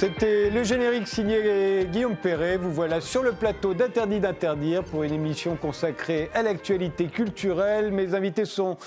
C'était le générique signé Guillaume Perret. Vous voilà sur le plateau d'Interdit d'interdire pour une émission consacrée à l'actualité culturelle. Mes invités sont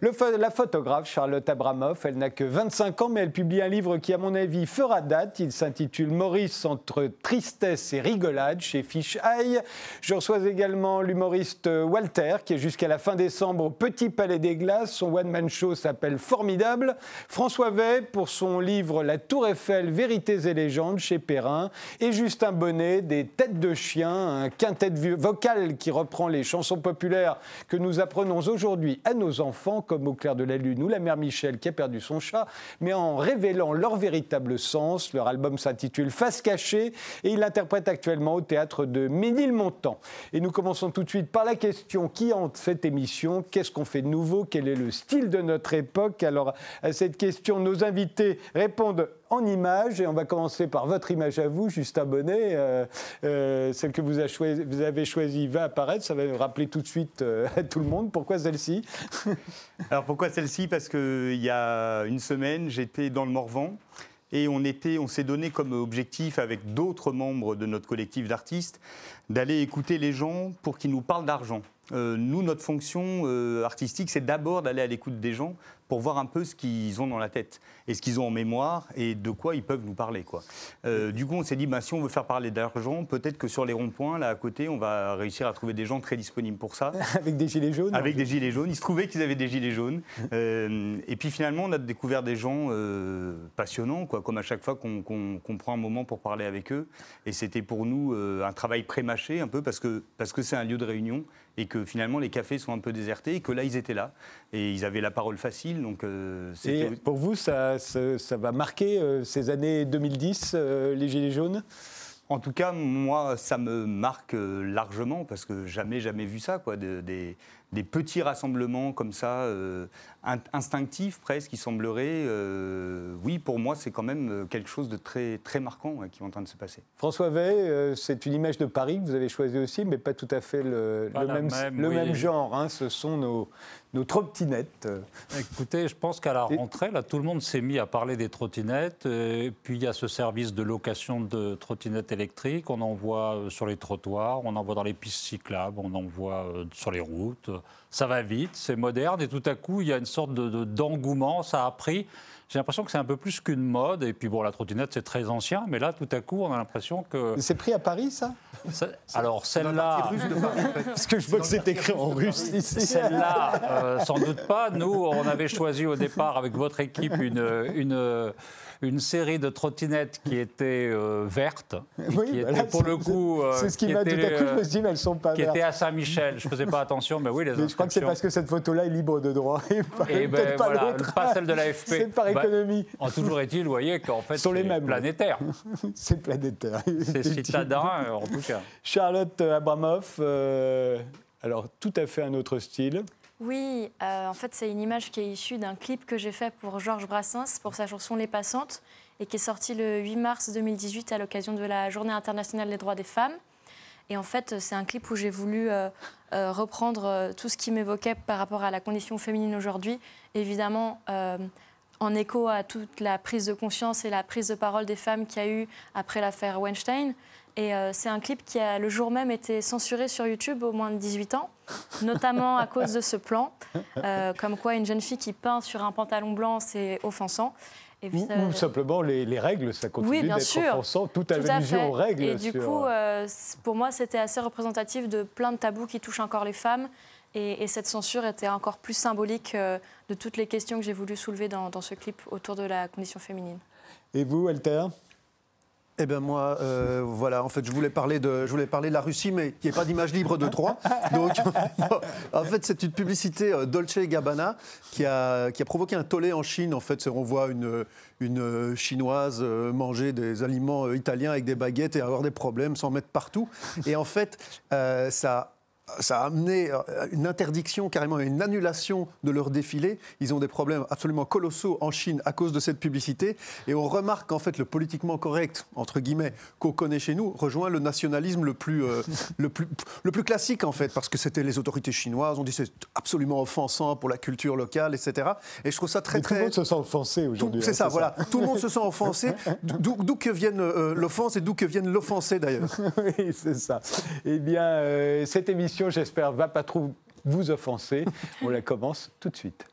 la photographe Charlotte Abramoff. Elle n'a que 25 ans, mais elle publie un livre qui, à mon avis, fera date. Il s'intitule Maurice entre tristesse et rigolade chez Fish Eye. Je reçois également l'humoriste Walter, qui est jusqu'à la fin décembre au Petit Palais des Glaces. Son one-man show s'appelle Formidable. François Vey pour son livre La Tour Eiffel, Vérités et légendes chez Perrin, et Justin Bonnet, des Têtes de chien, un quintet vocal qui reprend les chansons populaires que nous apprenons aujourd'hui à nos enfants, comme Au clair de la lune ou La mère Michel qui a perdu son chat, mais en révélant leur véritable sens. Leur album s'intitule Face cachée et il l'interprète actuellement au théâtre de Ménilmontant. Et nous commençons tout de suite par la question qui hante cette émission? Qu'est-ce qu'on fait de nouveau? Quel est le style de notre époque? Alors, à cette question, nos invités répondent en images. Et on va commencer par votre image à vous, Justin Bonnet. Euh, euh, celle que vous, avez choisie va apparaître. Ça va rappeler tout de suite euh, à tout le monde. Pourquoi celle-ci? Alors pourquoi celle-ci? Parce qu'il y a une semaine, j'étais dans le Morvan. Et on, on s'est donné comme objectif, avec d'autres membres de notre collectif d'artistes, d'aller écouter les gens pour qu'ils nous parlent d'argent. Nous, notre fonction artistique, c'est d'abord d'aller à l'écoute des gens pour voir un peu ce qu'ils ont dans la tête et ce qu'ils ont en mémoire et de quoi ils peuvent nous parler. Quoi. Euh, du coup, on s'est dit, bah, si on veut faire parler d'argent, peut-être que sur les ronds-points, là à côté, on va réussir à trouver des gens très disponibles pour ça. Avec des gilets jaunes Avec des gilets jaunes. Il se trouvait qu'ils avaient des gilets jaunes. Euh, et puis finalement, on a découvert des gens euh, passionnants, quoi, comme à chaque fois qu'on prend un moment pour parler avec eux. Et c'était pour nous un travail pré-mâché un peu parce que c'est parce que un lieu de réunion et que finalement les cafés sont un peu désertés et que là ils étaient là et ils avaient la parole facile. Donc, euh, et pour vous, ça, ça, va marquer euh, ces années 2010, euh, les Gilets jaunes? En tout cas, moi, ça me marque largement parce que jamais, jamais vu ça, quoi. des, des petits rassemblements comme ça, euh, instinctifs presque, qui sembleraient, euh, oui, pour moi, c'est quand même euh, quelque chose de très, très marquant qui est en train de se passer. François Vey, c'est une image de Paris que vous avez choisie aussi, mais pas tout à fait le, même, le même, genre. Hein. ce sont nos, nos trottinettes. Écoutez, je pense qu'à la rentrée, là, tout le monde s'est mis à parler des trottinettes. Et puis il y a ce service de location de trottinettes électriques. On en voit sur les trottoirs, on en voit dans les pistes cyclables, on en voit sur les routes ça va vite, c'est moderne, et tout à coup, il y a une sorte d'engouement, de, ça a pris. J'ai l'impression que c'est un peu plus qu'une mode, et puis bon, la trottinette, c'est très ancien, mais là, tout à coup, on a l'impression que... C'est pris à Paris, ça, Alors, celle-là... Parce que je vois que c'est écrit en russe ici. Celle-là, euh, sans doute pas. Nous, on avait choisi au départ, avec votre équipe, une... une une série de trottinettes qui étaient euh, vertes, oui, qui étaient pour le coup. Euh, c'est ce qui m'a tout à coup, je me suis dit, mais elles sont pas Qui étaient à Saint-Michel. Je ne faisais pas attention, mais oui, les mais Je crois que c'est parce que cette photo-là est libre de droit. Et, et ben, pas voilà, pas celle de l'AFP. C'est par bah, économie. en toujours est-il, vous voyez qu'en fait, c'est planétaire. c'est planétaire. C'est citadin, en tout cas. Charlotte Abramoff, euh, alors tout à fait un autre style. Oui, euh, en fait, c'est une image qui est issue d'un clip que j'ai fait pour Georges Brassens pour sa chanson Les Passantes et qui est sorti le 8 mars 2018 à l'occasion de la Journée internationale des droits des femmes. Et en fait, c'est un clip où j'ai voulu euh, euh, reprendre tout ce qui m'évoquait par rapport à la condition féminine aujourd'hui, évidemment en écho à toute la prise de conscience et la prise de parole des femmes qu'il y a eu après l'affaire Weinstein. Et euh, c'est un clip qui a le jour même été censuré sur YouTube au moins de 18 ans, notamment à cause de ce plan, euh, comme quoi une jeune fille qui peint sur un pantalon blanc, c'est offensant. Et ou, simplement les, règles, ça continue d'être offensant, toute allusion aux règles. Et du coup, euh, pour moi, c'était assez représentatif de plein de tabous qui touchent encore les femmes. Et, cette censure était encore plus symbolique de toutes les questions que j'ai voulu soulever dans, dans ce clip autour de la condition féminine. Et vous, Alter eh bien moi, euh, voilà, en fait, je voulais parler de, je voulais parler de la Russie, mais il n'y a pas d'image libre de droit. Donc, en fait, c'est une publicité euh, Dolce Gabbana qui a, qui a provoqué un tollé en Chine. En fait, on voit une, une chinoise euh, manger des aliments italiens avec des baguettes et avoir des problèmes, s'en mettre partout. Et en fait, ça ça a amené une interdiction, carrément une annulation de leur défilé. Ils ont des problèmes absolument colossaux en Chine à cause de cette publicité. Et on remarque qu'en fait, le politiquement correct, entre guillemets, qu'on connaît chez nous, rejoint le nationalisme le plus, le plus, le plus classique, en fait, parce que c'était les autorités chinoises. On dit c'est absolument offensant pour la culture locale, etc. Et je trouve ça très, Mais très. Tout le monde se sent offensé aujourd'hui. C'est hein, ça, voilà. Tout le monde se sent offensé. D'où que vienne l'offense et d'où que vienne l'offensé, d'ailleurs. oui, c'est ça. Eh bien, euh, cette émission, j'espère, va pas trop vous offenser. On la commence tout de suite.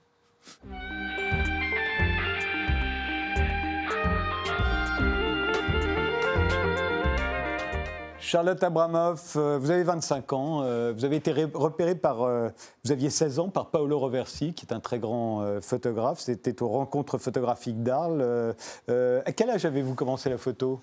Charlotte Abramoff, euh, vous avez 25 ans, euh, vous avez été repérée par, euh, vous aviez 16 ans par Paolo Roversi, qui est un très grand photographe. C'était aux rencontres photographiques d'Arles. à quel âge avez-vous commencé la photo?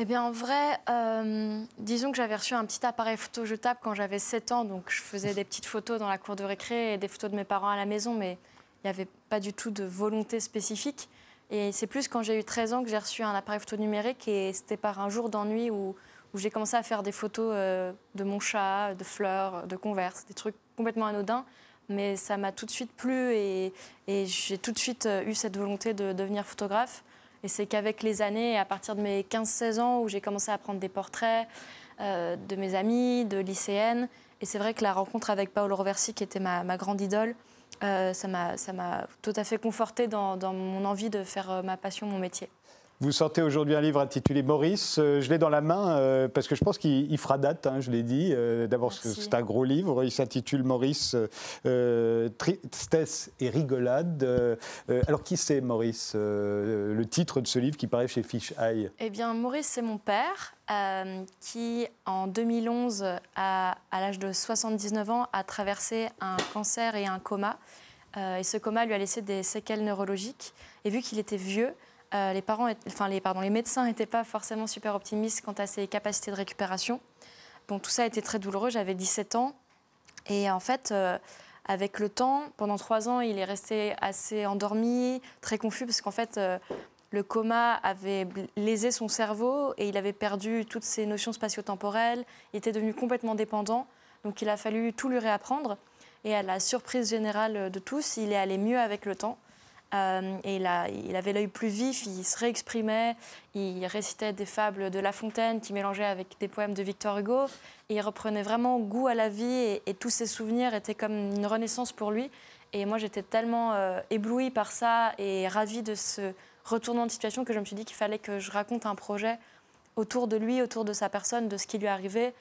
Eh bien, en vrai, euh, disons que j'avais reçu un petit appareil photo jetable quand j'avais 7 ans, donc je faisais des petites photos dans la cour de récré et des photos de mes parents à la maison, mais il n'y avait pas du tout de volonté spécifique. Et c'est plus quand j'ai eu 13 ans que j'ai reçu un appareil photo numérique et c'était par un jour d'ennui où, j'ai commencé à faire des photos euh, de mon chat, de fleurs, de converse, des trucs complètement anodins. Mais ça m'a tout de suite plu et, et j'ai tout de suite euh, eu cette volonté de devenir photographe. Et c'est qu'avec les années, à partir de mes 15-16 ans, où j'ai commencé à prendre des portraits euh, de mes amis, de lycéennes, et c'est vrai que la rencontre avec Paolo Roversi, qui était ma, grande idole, euh, ça m'a tout à fait confortée dans, dans, mon envie de faire euh, ma passion, mon métier. Vous sortez aujourd'hui un livre intitulé Maurice. Euh, je l'ai dans la main euh, parce que je pense qu'il fera date, hein, je l'ai dit. Euh, D'abord, c'est un gros livre. Il s'intitule Maurice, Tristesse et rigolade. alors, qui c'est Maurice Le titre de ce livre qui paraît chez Fish Eye? Eh bien, Maurice, c'est mon père qui, en 2011, à l'âge de 79 ans, a traversé un cancer et un coma. et ce coma lui a laissé des séquelles neurologiques. Et vu qu'il était vieux, euh, les, parents, enfin, les, pardon, les médecins n'étaient pas forcément super optimistes quant à ses capacités de récupération. Bon, tout ça a été très douloureux. J'avais 17 ans. Et en fait, euh, avec le temps, pendant trois ans, il est resté assez endormi, très confus, parce qu'en fait, euh, le coma avait lésé son cerveau et il avait perdu toutes ses notions spatio-temporelles. Il était devenu complètement dépendant. Donc, il a fallu tout lui réapprendre. Et à la surprise générale de tous, il est allé mieux avec le temps. Euh, et il, avait l'œil plus vif, il se réexprimait, il récitait des fables de La Fontaine qui mélangeait avec des poèmes de Victor Hugo. Il reprenait vraiment goût à la vie et, tous ses souvenirs étaient comme une renaissance pour lui. Et moi, j'étais tellement euh, éblouie par ça et ravie de ce retournement de situation que je me suis dit qu'il fallait que je raconte un projet autour de lui, autour de sa personne, de ce qui lui arrivait,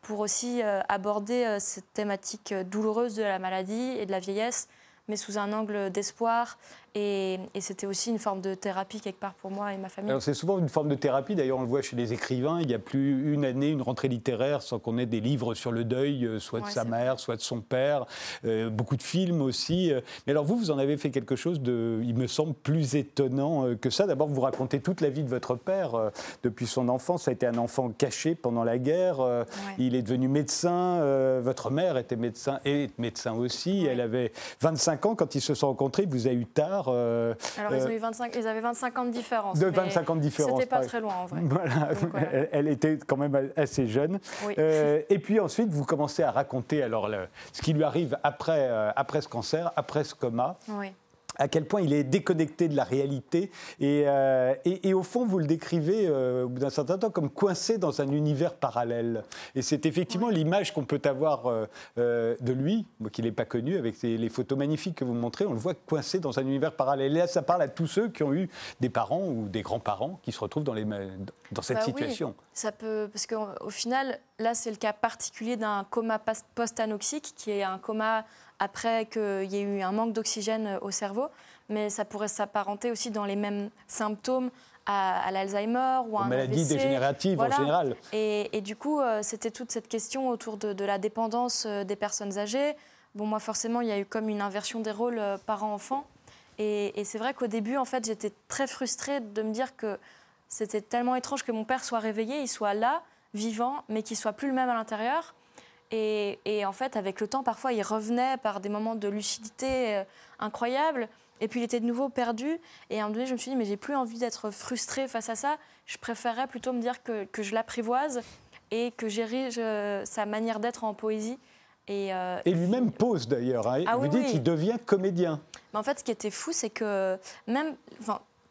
pour aussi euh, aborder cette thématique douloureuse de la maladie et de la vieillesse mais sous un angle d'espoir. Et, c'était aussi une forme de thérapie quelque part pour moi et ma famille. C'est souvent une forme de thérapie, d'ailleurs on le voit chez les écrivains, il n'y a plus une année, une rentrée littéraire sans qu'on ait des livres sur le deuil, euh, soit de sa mère, soit de son père, euh, beaucoup de films aussi. Euh. Mais alors vous, vous en avez fait quelque chose de, il me semble, plus étonnant que ça. D'abord, vous racontez toute la vie de votre père depuis son enfance. Ça a été un enfant caché pendant la guerre. Il est devenu médecin. Votre mère était médecin et médecin aussi. Elle avait 25 ans quand ils se sont rencontrés, il vous a eu tard. Euh, Alors, ils, ont euh, eu 25, ils avaient 25 ans de différence. De 25 ans de différence. C'était pas très loin, en vrai. Voilà, Elle, était quand même assez jeune. Euh, et puis ensuite, vous commencez à raconter alors, ce qui lui arrive après, après ce cancer, après ce coma. Oui à quel point il est déconnecté de la réalité. Et, euh, et, au fond, vous le décrivez euh, au bout d'un certain temps comme coincé dans un univers parallèle. Et c'est effectivement l'image qu'on peut avoir euh, de lui, moi qui ne l'ai pas connu, avec les, photos magnifiques que vous montrez, on le voit coincé dans un univers parallèle. Et là, ça parle à tous ceux qui ont eu des parents ou des grands-parents qui se retrouvent dans, les, dans cette bah situation. Oui, ça peut, parce qu'au final, là, c'est le cas particulier d'un coma post-anoxique, qui est un coma après qu'il y ait eu un manque d'oxygène euh, au cerveau, mais ça pourrait s'apparenter aussi dans les mêmes symptômes à, l'Alzheimer ou à un maladie dégénérative en général. Et, du coup, euh, c'était toute cette question autour de, la dépendance euh, des personnes âgées. Bon, moi, forcément, il y a eu comme une inversion des rôles parents-enfants. Et, et c'est vrai qu'au début, en fait, j'étais très frustrée de me dire que c'était tellement étrange que mon père soit réveillé, il soit là, vivant, mais qu'il soit plus le même à l'intérieur. Et, en fait, avec le temps, parfois, il revenait par des moments de lucidité euh, incroyables. Et puis, il était de nouveau perdu. Et à un moment donné, je me suis dit, mais j'ai plus envie d'être frustrée face à ça. Je préférerais plutôt me dire que, je l'apprivoise et que j'érige sa manière d'être en poésie. Et, lui-même pose d'ailleurs. Hein. Ah Vous dites qu'il devient comédien. Mais en fait, ce qui était fou, c'est que même,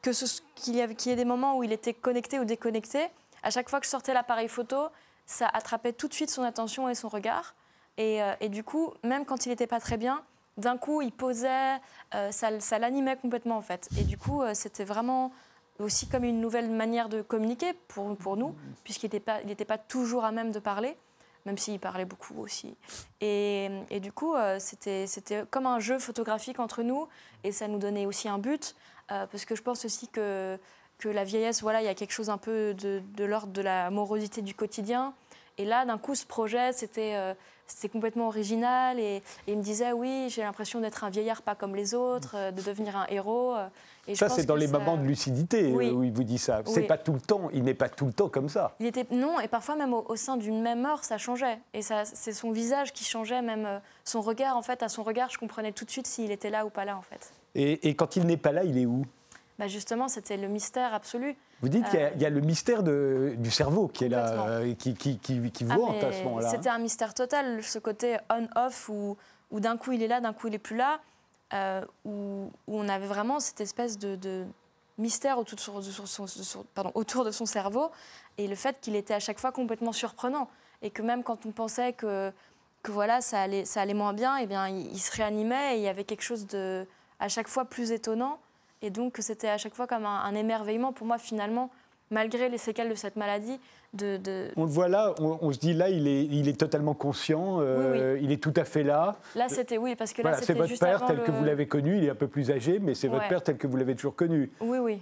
que qu'il y, y, ait des moments où il était connecté ou déconnecté, à chaque fois que je sortais l'appareil photo, ça attrapait tout de suite son attention et son regard. Et, et du coup, même quand il n'était pas très bien, d'un coup, il posait, euh, ça, l'animait complètement en fait. Et du coup, euh, c'était vraiment aussi comme une nouvelle manière de communiquer pour, pour nous, puisqu'il n'était pas, pas toujours à même de parler, même s'il parlait beaucoup aussi. Et, et du coup, euh, c'était, c'était comme un jeu photographique entre nous, et ça nous donnait aussi un but, parce que je pense aussi que, que la vieillesse, voilà, il y a quelque chose un peu de, de l'ordre de la morosité du quotidien. Et là, d'un coup, ce projet, c'était c'était complètement original. Et, il me disait, oui, j'ai l'impression d'être un vieillard pas comme les autres, euh, de devenir un héros. Euh, et ça, c'est dans les moments de lucidité euh, où il vous dit ça. C'est pas tout le temps, il n'est pas tout le temps comme ça. Il était, non, et parfois même au, sein d'une même heure, ça changeait. Et c'est son visage qui changeait, même son regard. En fait, à son regard, je comprenais tout de suite s'il était là ou pas là, en fait. et quand il n'est pas là, il est où? Bah Justement, c'était le mystère absolu. Vous dites qu'il y, a le mystère de, du cerveau qui est là, euh, qui, qui, qui, qui ah, à ce moment-là. C'était un mystère total, ce côté on-off où, où d'un coup il est là, d'un coup il est plus là, euh, où, où, on avait vraiment cette espèce de, de mystère autour de, son, pardon, autour de son cerveau et le fait qu'il était à chaque fois complètement surprenant et que même quand on pensait que, que voilà ça allait, ça allait moins bien, et eh bien il, il se réanimait et il y avait quelque chose de à chaque fois plus étonnant et donc, c'était à chaque fois comme un, émerveillement pour moi, finalement, malgré les séquelles de cette maladie. De, On le voit là, on, se dit là, il est, il est totalement conscient, euh, il est tout à fait là. Là, c'était oui, parce que là, c'est votre père tel que vous l'avez connu, il est un peu plus âgé, mais c'est votre père tel que vous l'avez toujours connu. Oui, oui.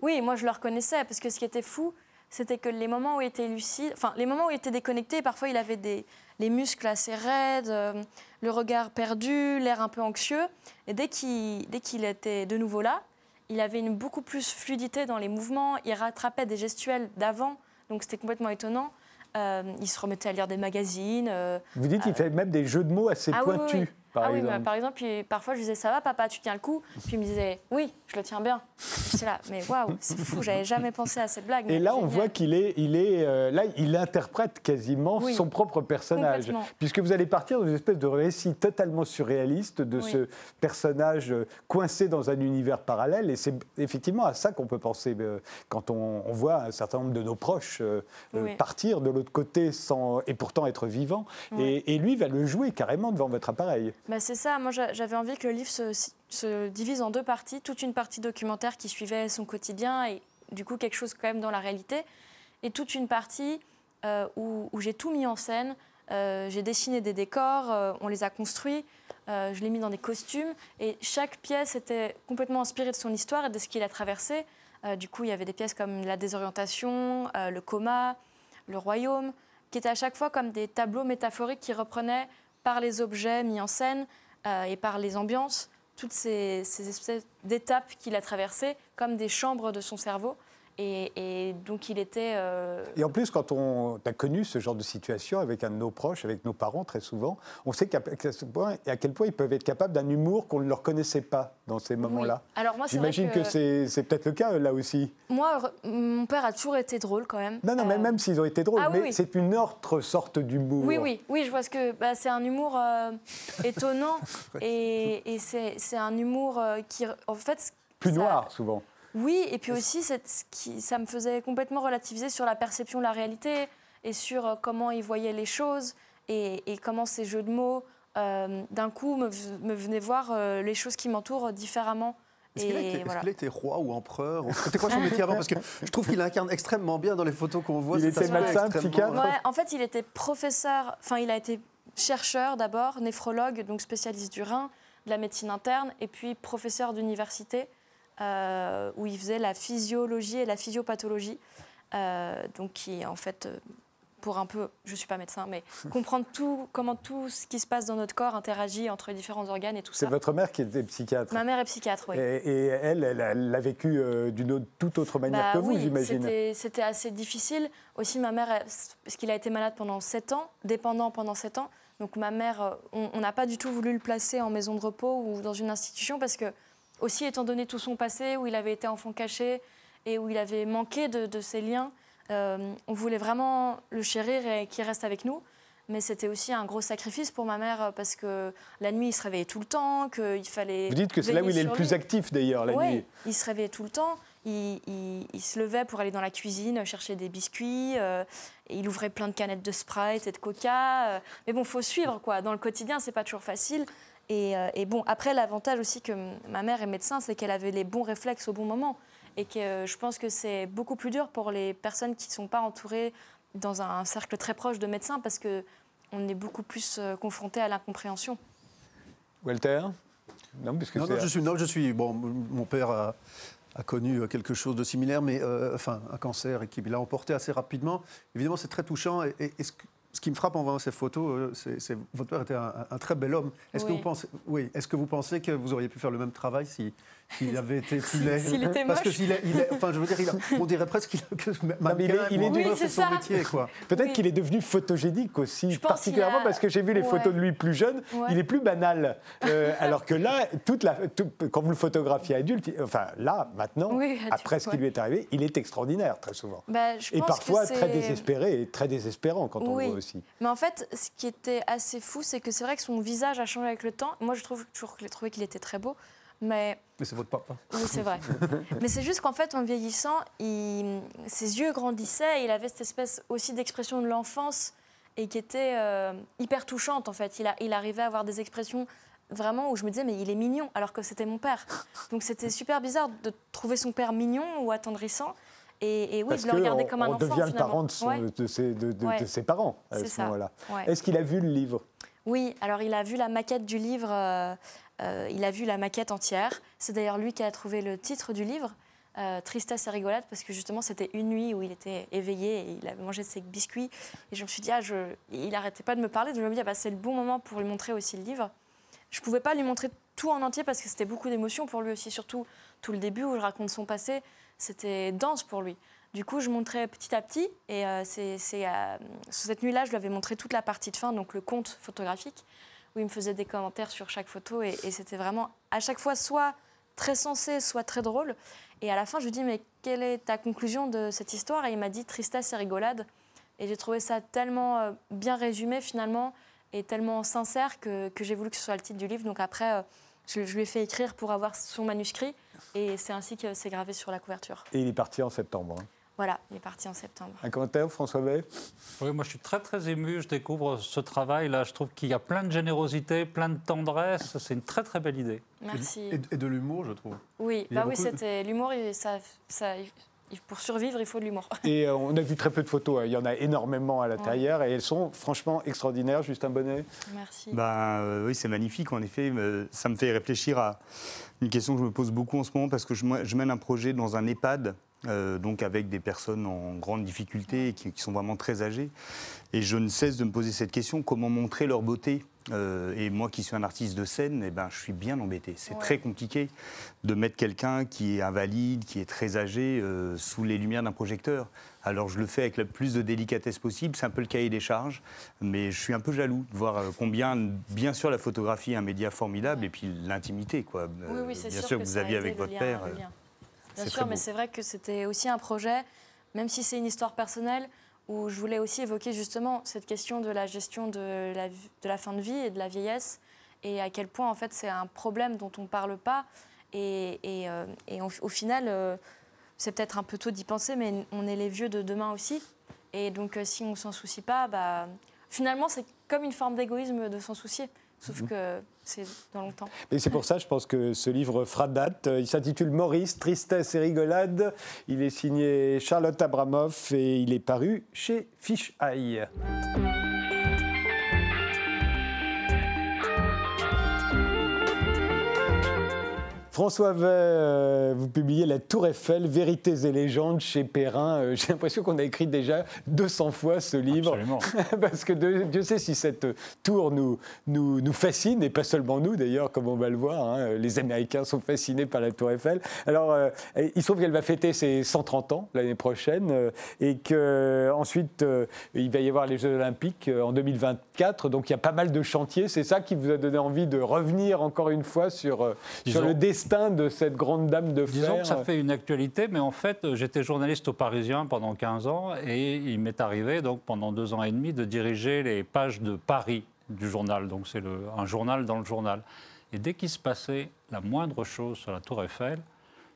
Oui, moi, je le reconnaissais, parce que ce qui était fou, c'était que les moments où il était lucide, enfin, les moments où il était déconnecté, parfois, il avait des, les muscles assez raides, euh, le regard perdu, l'air un peu anxieux. Et dès qu'il qu'il était de nouveau là, il avait une beaucoup plus fluidité dans les mouvements, il rattrapait des gestuels d'avant, donc c'était complètement étonnant. Euh, il se remettait à lire des magazines. Euh, Vous dites qu'il fait même des jeux de mots assez ah pointus par ah exemple. oui, par exemple, parfois je disais ça va papa, tu tiens le coup. Puis il me disait oui, je le tiens bien. C'est là, mais waouh, c'est fou, j'avais jamais pensé à cette blague. Et là, on voit qu'il est, il est, euh, là, il interprète quasiment son propre personnage, puisque vous allez partir dans une espèce de récit totalement surréaliste de ce personnage coincé dans un univers parallèle, et c'est effectivement à ça qu'on peut penser euh, quand on, voit un certain nombre de nos proches euh, partir de l'autre côté sans, et pourtant être vivants, et, et lui va le jouer carrément devant votre appareil. Bah, c'est ça, moi j'avais envie que le livre se, divise en deux parties, toute une partie documentaire qui suivait son quotidien et du coup quelque chose quand même dans la réalité, et toute une partie euh, où, j'ai tout mis en scène, euh, j'ai dessiné des décors, euh, on les a construits, je l'ai mis dans des costumes, et chaque pièce était complètement inspirée de son histoire et de ce qu'il a traversé. du coup, il y avait des pièces comme la désorientation, le coma, le royaume, qui étaient à chaque fois comme des tableaux métaphoriques qui reprenaient par les objets mis en scène euh, et par les ambiances, toutes ces, ces espèces d'étapes qu'il a traversées comme des chambres de son cerveau. Et, donc il était. Euh, et en plus, quand on a connu ce genre de situation avec un de nos proches, avec nos parents très souvent, on sait qu'à à quel point ils peuvent être capables d'un humour qu'on ne leur connaissait pas dans ces moments-là. Alors moi, j'imagine que, c'est peut-être le cas là aussi. Moi, mon père a toujours été drôle quand même. Non, non, mais euh, même s'ils ont été drôles, ah mais c'est une autre sorte d'humour. Oui, oui, oui, je vois ce que bah, c'est un humour euh, étonnant et, et c'est un humour qui, en fait, plus noir souvent. Oui, et puis aussi, qui, ça me faisait complètement relativiser sur la perception de la réalité et sur euh, comment il voyait les choses et, comment ces jeux de mots, euh, d'un coup, me, me, venaient voir euh, les choses qui m'entourent différemment. Est-ce qu'il était, roi ou empereur C'était quoi son métier avant? Parce que je trouve qu'il incarne extrêmement bien dans les photos qu'on voit. Il était médecin, psychiatre En fait, il était professeur, enfin, il a été chercheur d'abord, néphrologue, donc spécialiste du rein, de la médecine interne, et puis professeur d'université. Euh, où il faisait la physiologie et la physiopathologie. Euh, donc qui en fait euh, pour un peu, je ne suis pas médecin, mais comprendre tout, comment tout ce qui se passe dans notre corps interagit entre les différents organes et tout ça. C'est votre mère qui était psychiatre Ma mère est psychiatre, oui. Et, elle, elle l'a vécu d'une toute autre manière bah que vous, j'imagine. C'était assez difficile. Aussi, ma mère, parce qu'il a été malade pendant 7 ans, dépendant pendant 7 ans. Donc ma mère, on n'a pas du tout voulu le placer en maison de repos ou dans une institution parce que aussi étant donné tout son passé, où il avait été enfant caché et où il avait manqué de, ses liens Euh, on voulait vraiment le chérir et qu'il reste avec nous. Mais c'était aussi un gros sacrifice pour ma mère parce que la nuit, il se réveillait tout le temps, qu'il fallait. Vous dites que c'est là où il est le plus actif d'ailleurs, la ouais, nuit. Il se réveillait tout le temps. Il, il, se levait pour aller dans la cuisine, chercher des biscuits. Euh, et il ouvrait plein de canettes de Sprite et de Coca. Euh. mais bon, faut suivre quoi. Dans le quotidien, c'est pas toujours facile. Et, et bon, après, l'avantage aussi que ma mère est médecin, c'est qu'elle avait les bons réflexes au bon moment. Et que je pense que c'est beaucoup plus dur pour les personnes qui ne sont pas entourées dans un cercle très proche de médecins parce que on est beaucoup plus euh, confronté à l'incompréhension. Walter? Non, puisque non, je suis, non, je suis. Bon, mon père a, connu quelque chose de similaire, mais euh, enfin un cancer et qui l'a emporté assez rapidement. Évidemment, c'est très touchant. Et, et, ce qui me frappe en voyant ces photos, euh, c'est votre père était un, très bel homme. Est-ce que vous pensez, oui, est-ce que vous pensez que vous auriez pu faire le même travail si s'il avait été plus laid S'il était Parce que s'il il est, enfin, je veux dire, il on dirait presque qu'il que il est, il est oui, c'est son métier, quoi. Peut-être qu'il est devenu photogénique aussi, particulièrement parce que j'ai vu les photos de lui plus jeune. Il est plus banal, euh, alors que là, toute la, quand vous le photographiez adulte, enfin là, maintenant, après ce qui lui est arrivé, il est extraordinaire très souvent. Bah, et parfois très désespéré et très désespérant quand on le voit aussi. Mais en fait, ce qui était assez fou, c'est que c'est vrai que son visage a changé avec le temps. Moi, je trouve toujours trouvé qu'il était très beau. Mais, mais c'est votre papa. Oui, c'est vrai. mais c'est juste qu'en fait, en vieillissant, il, ses yeux grandissaient. Et il avait cette espèce aussi d'expression de l'enfance et qui était euh, hyper touchante, en fait. Il, a, il arrivait à avoir des expressions vraiment où je me disais, mais il est mignon, alors que c'était mon père. Donc c'était super bizarre de trouver son père mignon ou attendrissant. Et, oui, Parce je le regardais comme un enfant. On devient le parent de, ses, de, de, ses, parents à ce moment-là. Est-ce qu'il a vu le livre? Oui, alors il a vu la maquette du livre. Euh, euh, il a vu la maquette entière. C'est d'ailleurs lui qui a trouvé le titre du livre, euh, Tristesse et rigolade, parce que justement c'était une nuit où il était éveillé et il avait mangé ses biscuits. Et je me suis dit, ah, il n'arrêtait pas de me parler. Donc je me dit, ah, bah, c'est le bon moment pour lui montrer aussi le livre. Je ne pouvais pas lui montrer tout en entier parce que c'était beaucoup d'émotions pour lui aussi, surtout tout le début où je raconte son passé. C'était dense pour lui. Du coup, je montrais petit à petit. Et euh, c'est, cette nuit-là, je lui avais montré toute la partie de fin, donc le compte photographique où il me faisait des commentaires sur chaque photo. Et, c'était vraiment à chaque fois soit très sensé, soit très drôle. Et à la fin, je lui dis, mais quelle est ta conclusion de cette histoire? Et il m'a dit tristesse et rigolade. Et j'ai trouvé ça tellement euh, bien résumé finalement et tellement sincère que, que j'ai voulu que ce soit le titre du livre. Donc après, euh, je, lui ai fait écrire pour avoir son manuscrit et c'est ainsi que c'est gravé sur la couverture. Et il est parti en septembre. Hein. Voilà, il est parti en septembre. Un commentaire, François Bay Oui, moi je suis très très ému. Je découvre ce travail-là. Je trouve qu'il y a plein de générosité, plein de tendresse. C'est une très très belle idée. Merci. Et, de l'humour, je trouve. Oui, bah oui, c'était l'humour. Ça, ça, pour survivre, il faut de l'humour. Et euh, on a vu très peu de photos. Hein. Il y en a énormément à l'intérieur et elles sont franchement extraordinaires. Justin Bonnet? Merci. Ben, euh, oui, c'est magnifique. En effet, ça me fait réfléchir à une question que je me pose beaucoup en ce moment parce que je, je mène un projet dans un EHPAD euh, donc avec des personnes en grande difficulté qui, sont vraiment très âgées. Et je ne cesse de me poser cette question comment montrer leur beauté? Euh, Et moi qui suis un artiste de scène, eh ben, je suis bien embêté. C'est très compliqué de mettre quelqu'un qui est invalide, qui est très âgé, euh, sous les lumières d'un projecteur. Alors je le fais avec le plus de délicatesse possible, c'est un peu le cahier des charges, mais je suis un peu jaloux de voir combien, bien sûr, la photographie est un média formidable, et puis l'intimité, quoi. Oui, bien sûr, que vous aviez avec votre père. Bien sûr, mais c'est vrai que c'était aussi un projet, même si c'est une histoire personnelle, où je voulais aussi évoquer justement cette question de la gestion de la, de la fin de vie et de la vieillesse, et à quel point en fait c'est un problème dont on ne parle pas. Et, et, euh, et au, final, euh, c'est peut-être un peu tôt d'y penser, mais on est les vieux de demain aussi. Et donc euh, si on ne s'en soucie pas, bah, finalement c'est comme une forme d'égoïsme de s'en soucier. Sauf mhm. que c'est dans longtemps. Et c'est pour ça, je pense que ce livre fera date. Il s'intitule Maurice, Tristesse et Rigolade. Il est signé Charlotte Abramoff et il est paru chez Fish Eye. François Vey, euh, vous publiez La Tour Eiffel, Vérités et légendes chez Perrin. Euh, j'ai l'impression qu'on a écrit déjà 200 fois ce livre. Absolument. Parce que Dieu sait si cette tour nous, nous, nous fascine, et pas seulement nous d'ailleurs, comme on va le voir. Hein. les Américains sont fascinés par la Tour Eiffel. Alors, euh, il se trouve qu'elle va fêter ses 130 ans l'année prochaine, et qu'ensuite, il va y avoir les Jeux Olympiques en 2024. Donc, il y a pas mal de chantiers. C'est ça qui vous a donné envie de revenir encore une fois sur, sur le destin destin de cette grande dame de fer Disons que ça fait une actualité, mais en fait, j'étais journaliste au Parisien pendant 15 ans et il m'est arrivé, donc pendant deux ans et demi, de diriger les pages de Paris du journal. Donc c'est un journal dans le journal. Et dès qu'il se passait la moindre chose sur la Tour Eiffel,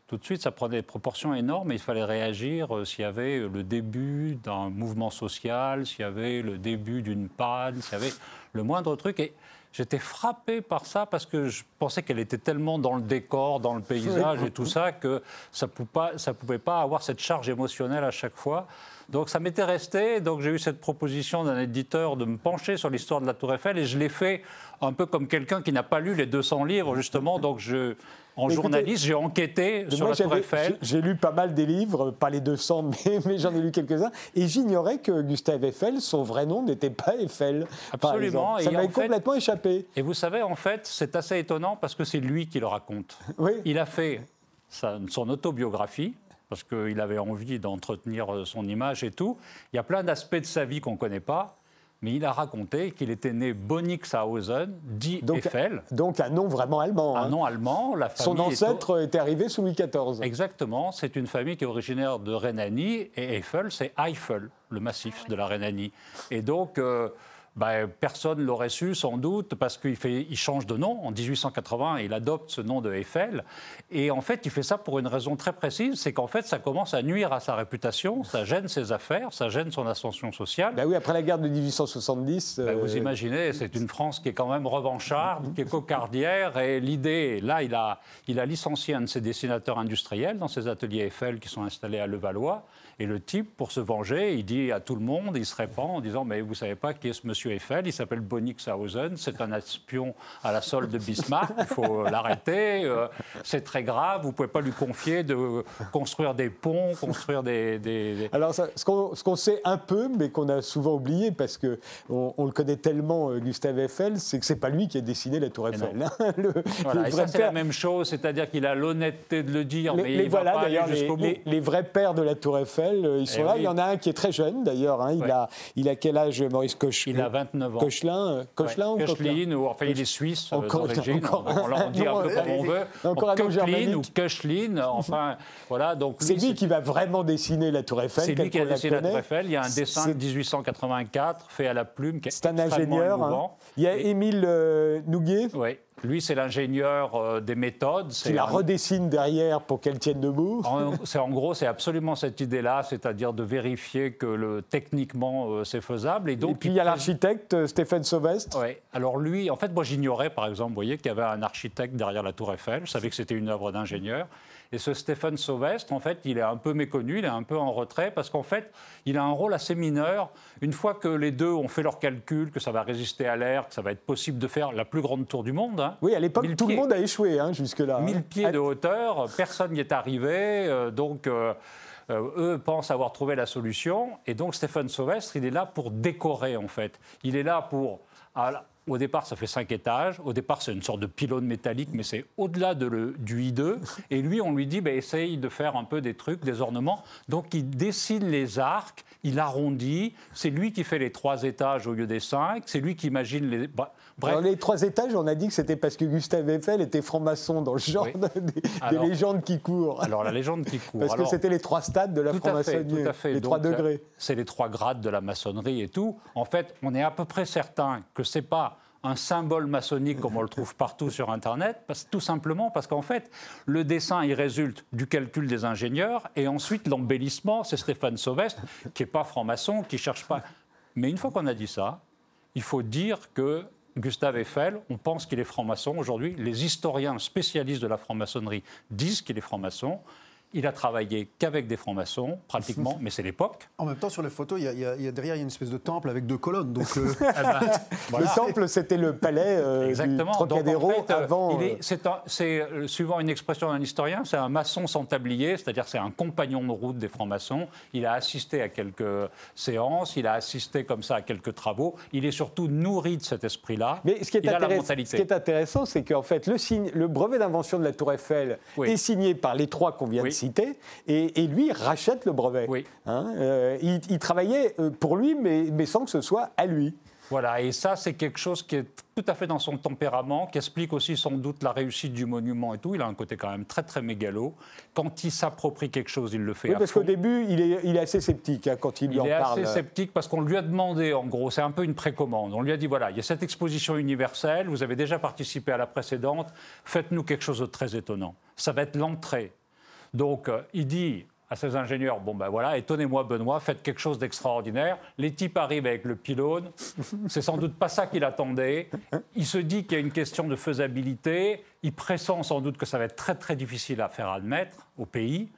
tout de suite, ça prenait des proportions énormes et il fallait réagir euh, s'il y avait le début d'un mouvement social, s'il y avait le début d'une panne, s'il y avait le moindre truc. Et j'étais frappé par ça parce que je pensais qu'elle était tellement dans le décor, dans le paysage et tout ça que ça ne pouvait pas avoir cette charge émotionnelle à chaque fois. Donc ça m'était resté, donc j'ai eu cette proposition d'un éditeur de me pencher sur l'histoire de la Tour Eiffel et je l'ai fait un peu comme quelqu'un qui n'a pas lu les 200 livres justement. Donc je, en journaliste, j'ai enquêté sur la Tour Eiffel. J'ai lu pas mal des livres, pas les 200, mais, mais j'en ai lu quelques-uns. Et j'ignorais que Gustave Eiffel, son vrai nom n'était pas Eiffel. Absolument. Ça m'avait complètement échappé. Et vous savez, en fait, c'est assez étonnant parce que c'est lui qui le raconte. Oui. Il a fait son autobiographie parce qu'il avait envie d'entretenir euh, son image et tout. Il y a plein d'aspects de sa vie qu'on ne connaît pas. Mais il a raconté qu'il était né Bonixhausen, dit Eiffel. Donc un nom vraiment allemand. Un hein. nom allemand. La Son ancêtre était arrivé sous Louis XIV. Exactement. C'est une famille qui est originaire de Rhénanie. Et Eiffel, c'est Eiffel, le massif de la Rhénanie. Et donc. Euh, ben, personne ne l'aurait su sans doute parce qu'il il change de nom. En 1880, il adopte ce nom de Eiffel. Et en fait, il fait ça pour une raison très précise, c'est qu'en fait, ça commence à nuire à sa réputation, ça gêne ses affaires, ça gêne son ascension sociale. Ben oui, après la guerre de 1870... Ben, vous euh, imaginez, c'est une France qui est quand même revancharde, qui est cocardière. Et l'idée, là, il a, il a licencié un de ses dessinateurs industriels dans ses ateliers Eiffel qui sont installés à Levallois. Et le type, pour se venger, il dit à tout le monde, il se répand en disant Mais vous savez pas qui est ce monsieur Eiffel? Il s'appelle Bonixhausen, c'est un espion à la solde de Bismarck, il faut l'arrêter, euh, c'est très grave, vous pouvez pas lui confier de construire des ponts, construire des. Alors, ce qu'on sait un peu, mais qu'on a souvent oublié, parce qu'on on le connaît tellement, euh, Gustave Eiffel, c'est que c'est pas lui qui a dessiné la Tour Eiffel. Hein. le, voilà, ça, c'est la même chose, c'est-à-dire qu'il a l'honnêteté de le dire, mais, il voilà, d'ailleurs, les, les vrais pères de la Tour Eiffel, euh, ils sont eh là. Il y en a un qui est très jeune d'ailleurs. Hein. Il, a, il a quel âge, Maurice Cochelin? Il a 29 ans. Cochelin, Cochelin ou Cochelin? Ou enfin il est suisse encore, d'origine. On, dit un peu comme on veut. Encore Cochelin ou Cochelin. Enfin voilà. Donc c'est lui qui va vraiment dessiner la Tour Eiffel. C'est lui qui a dessiné la Tour Eiffel. Il y a un dessin de 1884 fait à la plume. C'est un ingénieur. Hein. Il y a Émile euh, Nouguet. Oui. Lui, c'est l'ingénieur euh, des méthodes. Qui la redessine derrière pour qu'elle tienne debout. En, en gros, c'est absolument cette idée-là, c'est-à-dire de vérifier que le, techniquement euh, c'est faisable. Et, donc, puis il y a l'architecte euh, Stéphane Sauvestre. Oui. Alors lui, en fait, moi j'ignorais, par exemple, vous voyez, qu'il y avait un architecte derrière la Tour Eiffel. Je savais que c'était une œuvre d'ingénieur. Et ce Stéphane Sauvestre, en fait, il est un peu méconnu, il est un peu en retrait, parce qu'en fait, il a un rôle assez mineur. Une fois que les deux ont fait leurs calculs, que ça va résister à l'air, que ça va être possible de faire la plus grande tour du monde. Hein. oui, à l'époque, tout le monde a échoué hein, jusque-là. 1000 hein. pieds de hauteur, personne n'y est arrivé. Euh, donc. Euh, euh, eux pensent avoir trouvé la solution. Et donc Stéphane Sauvestre, il est là pour décorer, en fait. Il est là pour au départ, ça fait cinq étages. Au départ, c'est une sorte de pylône métallique, mais c'est au-delà de du I2. Et lui, on lui dit, bah, essaye de faire un peu des trucs, des ornements. Donc, il dessine les arcs, il arrondit. C'est lui qui fait les trois étages au lieu des cinq. C'est lui qui imagine les. Bah, bref. les trois étages, on a dit que c'était parce que Gustave Eiffel était franc-maçon dans le genre des, légendes qui courent. Alors, la légende qui court. parce que c'était les trois stades de la franc-maçonnerie. Les trois degrés. C'est les trois grades de la maçonnerie et tout. En fait, on est à peu près certain que c'est pas un symbole maçonnique comme on le trouve partout sur Internet, parce, tout simplement parce qu'en fait, le dessin, il résulte du calcul des ingénieurs, et ensuite l'embellissement, c'est Stéphane Sauvestre, qui n'est pas franc-maçon, qui cherche pas... Mais une fois qu'on a dit ça, il faut dire que Gustave Eiffel, on pense qu'il est franc-maçon. Aujourd'hui, les historiens spécialistes de la franc-maçonnerie disent qu'il est franc-maçon. Il a travaillé qu'avec des francs-maçons, pratiquement, mais c'est l'époque. En même temps, sur les photos, il y, a, derrière, il y a une espèce de temple avec deux colonnes. Donc, euh, ah bah, Le temple, c'était le palais euh, Exactement. du Trocadéro donc, en fait, euh, avant. C'est, suivant une expression d'un historien, c'est un maçon sans tablier, c'est-à-dire c'est un compagnon de route des francs-maçons. Il a assisté à quelques séances, il a assisté comme ça à quelques travaux. Il est surtout nourri de cet esprit-là. Mais ce qui est, intéressant, ce qui est intéressant, c'est qu'en fait, le, le brevet d'invention de la Tour Eiffel est signé par les trois qu'on vient de et, lui rachète le brevet. Hein, euh, il, travaillait euh, pour lui, mais, mais, sans que ce soit à lui. Voilà, et ça, c'est quelque chose qui est tout à fait dans son tempérament, qui explique aussi sans doute la réussite du monument et tout. Il a un côté quand même très, très mégalo. Quand il s'approprie quelque chose, il le fait Oui, à parce qu'au début, il est, il est assez sceptique hein, quand il lui Il en est parle. assez sceptique parce qu'on lui a demandé, en gros, c'est un peu une précommande. On lui a dit voilà, il y a cette exposition universelle, vous avez déjà participé à la précédente, faites-nous quelque chose de très étonnant. Ça va être l'entrée. Donc, euh, il dit à ses ingénieurs bon ben voilà, étonnez-moi Benoît, faites quelque chose d'extraordinaire. Les types arrivent avec le pylône, c'est sans doute pas ça qu'il attendait. Il se dit qu'il y a une question de faisabilité, il pressent sans doute que ça va être très très difficile à faire admettre au pays.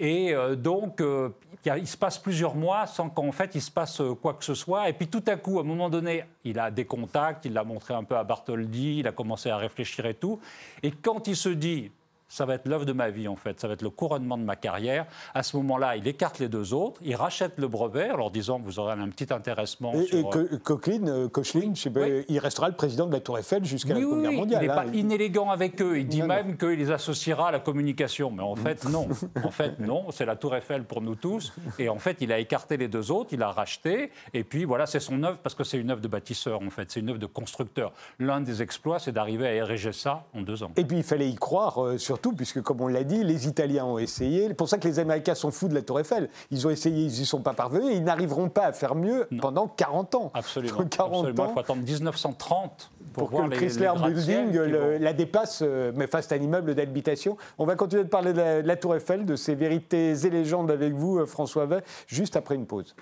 Et euh, donc, euh, il, se passe plusieurs mois sans qu'en fait il se passe quoi que ce soit. Et puis tout à coup, à un moment donné, il a des contacts, il l'a montré un peu à Bartholdi, il a commencé à réfléchir et tout. Et quand il se dit, ça va être l'œuvre de ma vie en fait, ça va être le couronnement de ma carrière, à ce moment-là, il écarte les deux autres, il rachète le brevet en leur disant, vous aurez un petit intéressement. Et, sur, et euh, Coqueline, euh, Oui. il restera le président de la Tour Eiffel jusqu'à Oui, la Seconde Guerre mondiale. il n'est hein. pas inélégant avec eux. Il dit Non, même qu'il les associera à la communication. Mais en fait, non. En fait, non. C'est la Tour Eiffel pour nous tous. Et en fait, il a écarté les deux autres, il a racheté. Et puis voilà, c'est son œuvre parce que c'est une œuvre de bâtisseur, en fait. C'est une œuvre de constructeur. L'un des exploits, c'est d'arriver à ériger ça en deux ans. Et puis il fallait y croire, euh, surtout, puisque comme on l'a dit, les Italiens ont essayé. C'est pour ça que les Américains sont fous de la Tour Eiffel. Ils ont essayé, ils n'y sont pas parvenus, et ils n'arriveront pas à faire mieux pendant 40 ans. Absolument. 40 Absolument. ans. Il faut attendre 1930 pour, pour que le les, Chrysler les Building le- la dépasse, euh, mais face à un immeuble d'habitation. On va continuer de parler de la, de la Tour Eiffel, de ses vérités et légendes avec vous, euh, François Vey, juste après une pause.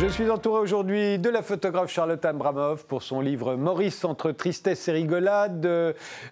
Je suis entouré aujourd'hui de la photographe Charlotte Abramov pour son livre Maurice entre tristesse et rigolade,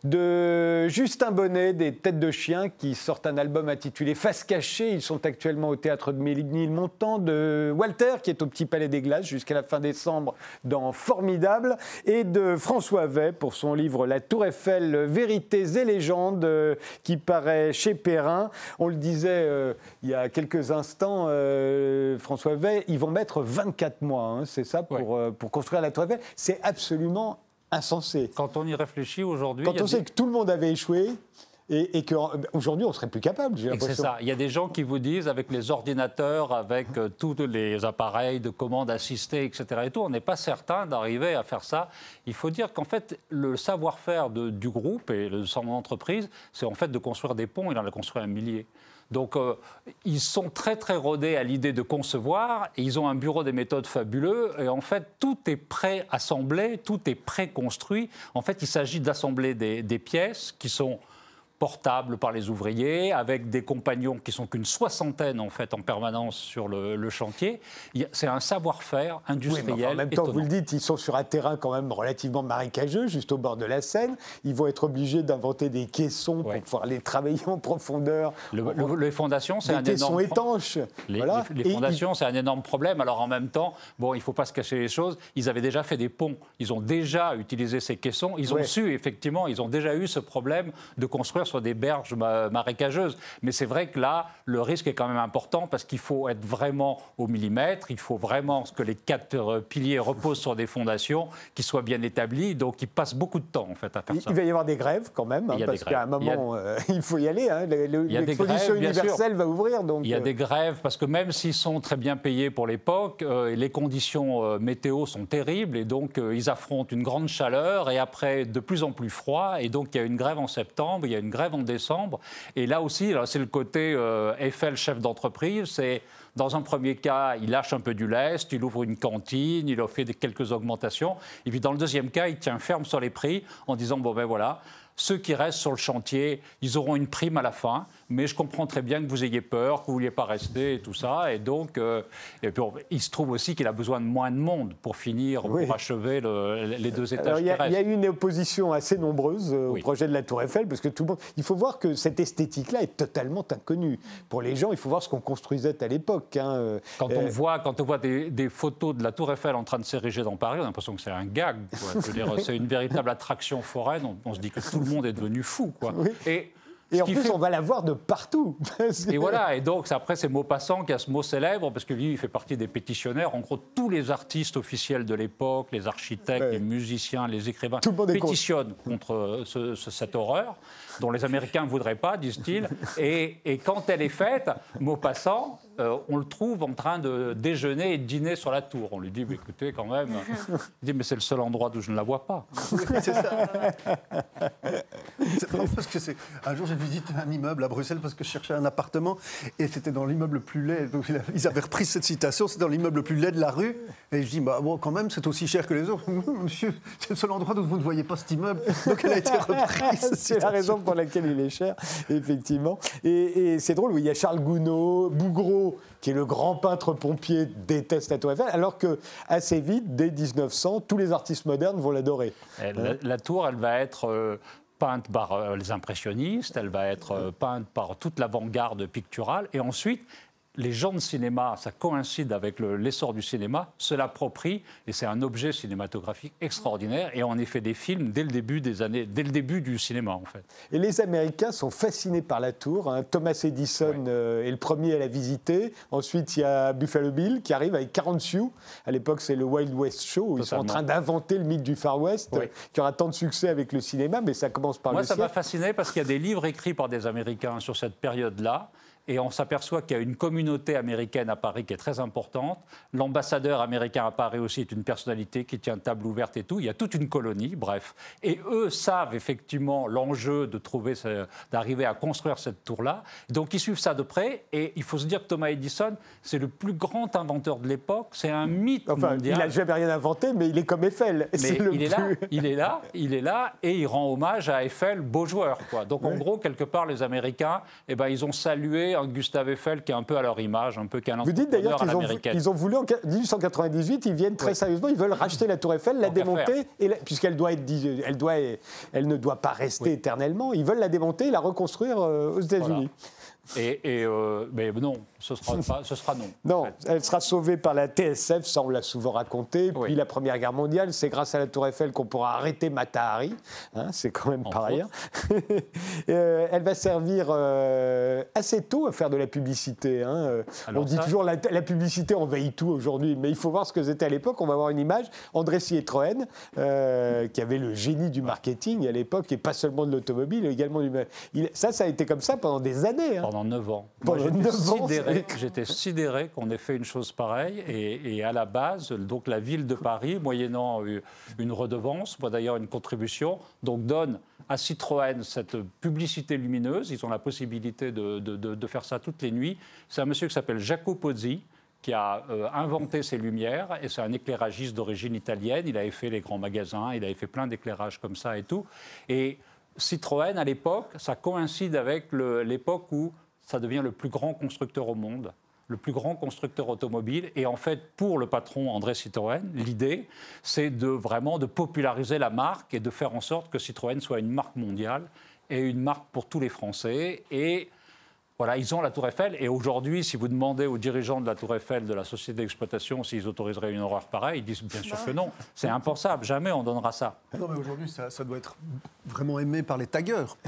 de, Justin Bonnet des Têtes de Chien qui sortent un album intitulé Face cachée. Ils sont actuellement au théâtre de Ménilmontant, de Walter qui est au Petit Palais des Glaces jusqu'à la fin décembre dans Formidable et de François Vey pour son livre La Tour Eiffel, Vérités et légendes euh, qui paraît chez Perrin. On le disait euh, il y a quelques instants, euh, François Vey, ils vont mettre 24 mois, hein, c'est ça, pour, euh, pour construire la Tour Eiffel. C'est absolument insensé. Quand on y réfléchit aujourd'hui. Quand on des- sait que tout le monde avait échoué et, et qu'aujourd'hui on serait plus capable, j'ai que C'est l'impression. ça. Il y a des gens qui vous disent, avec les ordinateurs, avec euh, tous les appareils de commande assistée, etc. Et tout, on n'est pas certain d'arriver à faire ça. Il faut dire qu'en fait, le savoir-faire du groupe et de son entreprise, c'est en fait de construire des ponts. Il en a construit un millier. Donc, euh, ils sont très, très rodés à l'idée de concevoir. Et ils ont un bureau des méthodes fabuleux. Et en fait, tout est pré-assemblé, tout est pré-construit. En fait, il s'agit d'assembler des, des pièces qui sont portables par les ouvriers, avec des compagnons qui sont qu'une soixantaine en fait en permanence sur le, le chantier. C'est un savoir-faire Oui, industriel. enfin, en même temps, vous le dites, ils sont sur un terrain quand même relativement marécageux, juste au bord de la Seine. Ils vont être obligés d'inventer des caissons Ouais. pour pouvoir les travailler en profondeur. Le- le- les fondations, c'est un énorme. étanches. Les, Voilà. les- fondations, c'est un énorme problème. Alors en même temps, bon, il ne faut pas se cacher les choses. Ils avaient déjà fait des ponts. Ils ont déjà utilisé ces caissons. Ils ont su, effectivement, ils ont déjà eu ce problème de construire sur des berges ma- marécageuses. Mais c'est vrai que là, le risque est quand même important parce qu'il faut être vraiment au millimètre. Il faut vraiment que les quatre euh, piliers reposent sur des fondations qui soient bien établies. Donc, ils passent beaucoup de temps, en fait, à faire Il, ça. il va y avoir des grèves quand même, hein, parce qu'à un grèves. Il a- moment, euh, il faut y aller. hein. L'exposition universelle va ouvrir. Donc, Il y a euh, des grèves parce que même s'ils sont très bien payés pour l'époque, euh, les conditions euh, météo sont terribles et donc ils affrontent une grande chaleur et après de plus en plus froid et donc il y a une grève en septembre, il y a une grève en décembre et là aussi c'est le côté euh, Eiffel chef d'entreprise, c'est dans un premier cas, il lâche un peu du lest, il ouvre une cantine, il des- quelques augmentations. Et puis dans le deuxième cas, il tient ferme sur les prix en disant bon ben voilà, ceux qui restent sur le chantier, ils auront une prime à la fin, mais je comprends très bien que vous ayez peur, que vous ne vouliez pas rester et tout ça. Et donc, euh, et puis, il se trouve aussi qu'il a besoin de moins de monde pour finir, Oui. pour achever le- les deux étages il, y a, qui il y a restent. eu une opposition assez nombreuse euh, au projet de la Tour Eiffel, parce que tout le monde. Il faut voir que cette esthétique-là est totalement inconnue. Pour les gens, il faut voir ce qu'on construisait à l'époque. hein, euh, Quand on voit, quand on voit des, des photos de la Tour Eiffel en train de s'ériger dans Paris, on a l'impression que c'est un gag. c'est une véritable attraction foraine. On, on se dit que tout le monde est devenu fou. Quoi. Et Et en plus, on va la voir de partout. Et voilà, et donc après, c'est Maupassant qui a ce mot célèbre, parce que lui, il fait partie des pétitionnaires. En gros, tous les artistes officiels de l'époque, les architectes, les musiciens, les écrivains, pétitionnent contre cette horreur dont les Américains ne voudraient pas, disent-ils. Et, et, quand elle est faite, Maupassant, euh, on le trouve en train de déjeuner et de dîner sur la tour. On lui dit, écoutez, quand même, il dit, mais c'est le seul endroit où je ne la vois pas. c'est ça. parce que c'est... Un jour, j'ai visité un immeuble à Bruxelles parce que je cherchais un appartement et c'était dans l'immeuble le plus laid. Donc, ils avaient repris cette citation, c'est dans l'immeuble le plus laid de la rue. Et je dis, bah, bon, quand même, c'est aussi cher que les autres. Monsieur, c'est le seul endroit où vous ne voyez pas cet immeuble. Donc elle a été reprise. c'est la raison pour laquelle il est cher, effectivement. Et, c'est drôle, il y a Charles Gounod, Qui est le grand peintre pompier, déteste la Tour Eiffel, alors que assez vite, dès 1900, tous les artistes modernes vont l'adorer. La, tour, elle va être euh, peinte par euh, les impressionnistes, elle va être euh, peinte par toute l'avant-garde picturale, et ensuite, les gens de cinéma, ça coïncide avec l'essor du cinéma, se l'approprient et c'est un objet cinématographique extraordinaire et on en fait des films dès le début des années, dès le début du cinéma en fait. Et les Américains sont fascinés par la tour. Hein. Thomas Edison euh, est le premier à la visiter. Ensuite, il y a Buffalo Bill qui arrive avec 40 sioux. À l'époque, c'est le Wild West Show. Ils sont en train d'inventer le mythe du Far West qui aura tant de succès avec le cinéma, mais ça commence par Moi, le Moi, ça m'a fasciné parce qu'il y a des livres écrits par des Américains sur cette période-là et on s'aperçoit qu'il y a une communauté américaine à Paris qui est très importante. L'ambassadeur américain à Paris aussi est une personnalité qui tient table ouverte et tout. Il y a toute une colonie, bref. Et eux savent effectivement l'enjeu de trouver, d'arriver à construire cette tour-là. Donc ils suivent ça de près. Et il faut se dire que Thomas Edison, c'est le plus grand inventeur de l'époque. C'est un mythe enfin, Il n'a jamais rien inventé, mais il est comme Eiffel. Mais il est là, il est là, il est là, et il rend hommage à Eiffel, beau joueur. Quoi. Donc en gros, quelque part, les Américains, eh ben, ils ont salué Gustave Eiffel qui est un peu à leur image, un peu qu'un Vous dites d'ailleurs qu'ils ont, ils ont voulu en 1898, ils viennent très sérieusement, ils veulent racheter la Tour Eiffel, la démonter, puisqu'elle doit être, elle doit, elle ne doit pas rester éternellement, ils veulent la démonter et la reconstruire euh, aux États-Unis. Et, euh, mais non, ce sera, ce sera non. Non, elle sera sauvée par la TSF, ça on l'a souvent raconté. Puis la Première Guerre mondiale, c'est grâce à la Tour Eiffel qu'on pourra arrêter Matahari. Hein, c'est quand même pas rien. Euh, elle va servir euh, assez tôt à faire de la publicité. Hein. on dit toujours la, la publicité envahit tout aujourd'hui, mais il faut voir ce que c'était à l'époque. On va voir une image. André Citroën, qui avait le génie du marketing à l'époque, et pas seulement de l'automobile, également du. ça, ça a été comme ça pendant des années. Hein. Pendant 9 ans. J'étais sidéré, qu'on ait fait une chose pareille. Et, à la base, donc la ville de Paris, moyennant une redevance, moi d'ailleurs une contribution, donc donne à Citroën cette publicité lumineuse. Ils ont la possibilité de, de, faire ça toutes les nuits. C'est un monsieur qui s'appelle Jacopo Pozzi qui a euh, inventé ces lumières, et c'est un éclairagiste d'origine italienne. Il avait fait les grands magasins, il avait fait plein d'éclairages comme ça et tout. Et Citroën, à l'époque, ça coïncide avec l'époque où ça devient le plus grand constructeur au monde, le plus grand constructeur automobile. Et en fait, pour le patron André Citroën, l'idée, c'est de vraiment de populariser la marque et de faire en sorte que Citroën soit une marque mondiale et une marque pour tous les Français. Et voilà, ils ont la Tour Eiffel. Et aujourd'hui, si vous demandez aux dirigeants de la Tour Eiffel, de la société d'exploitation, s'ils autoriseraient une horreur pareille, ils disent bien sûr que non. C'est impensable. Jamais on donnera ça. Non, mais aujourd'hui, ça, doit être vraiment aimé par les taggeurs.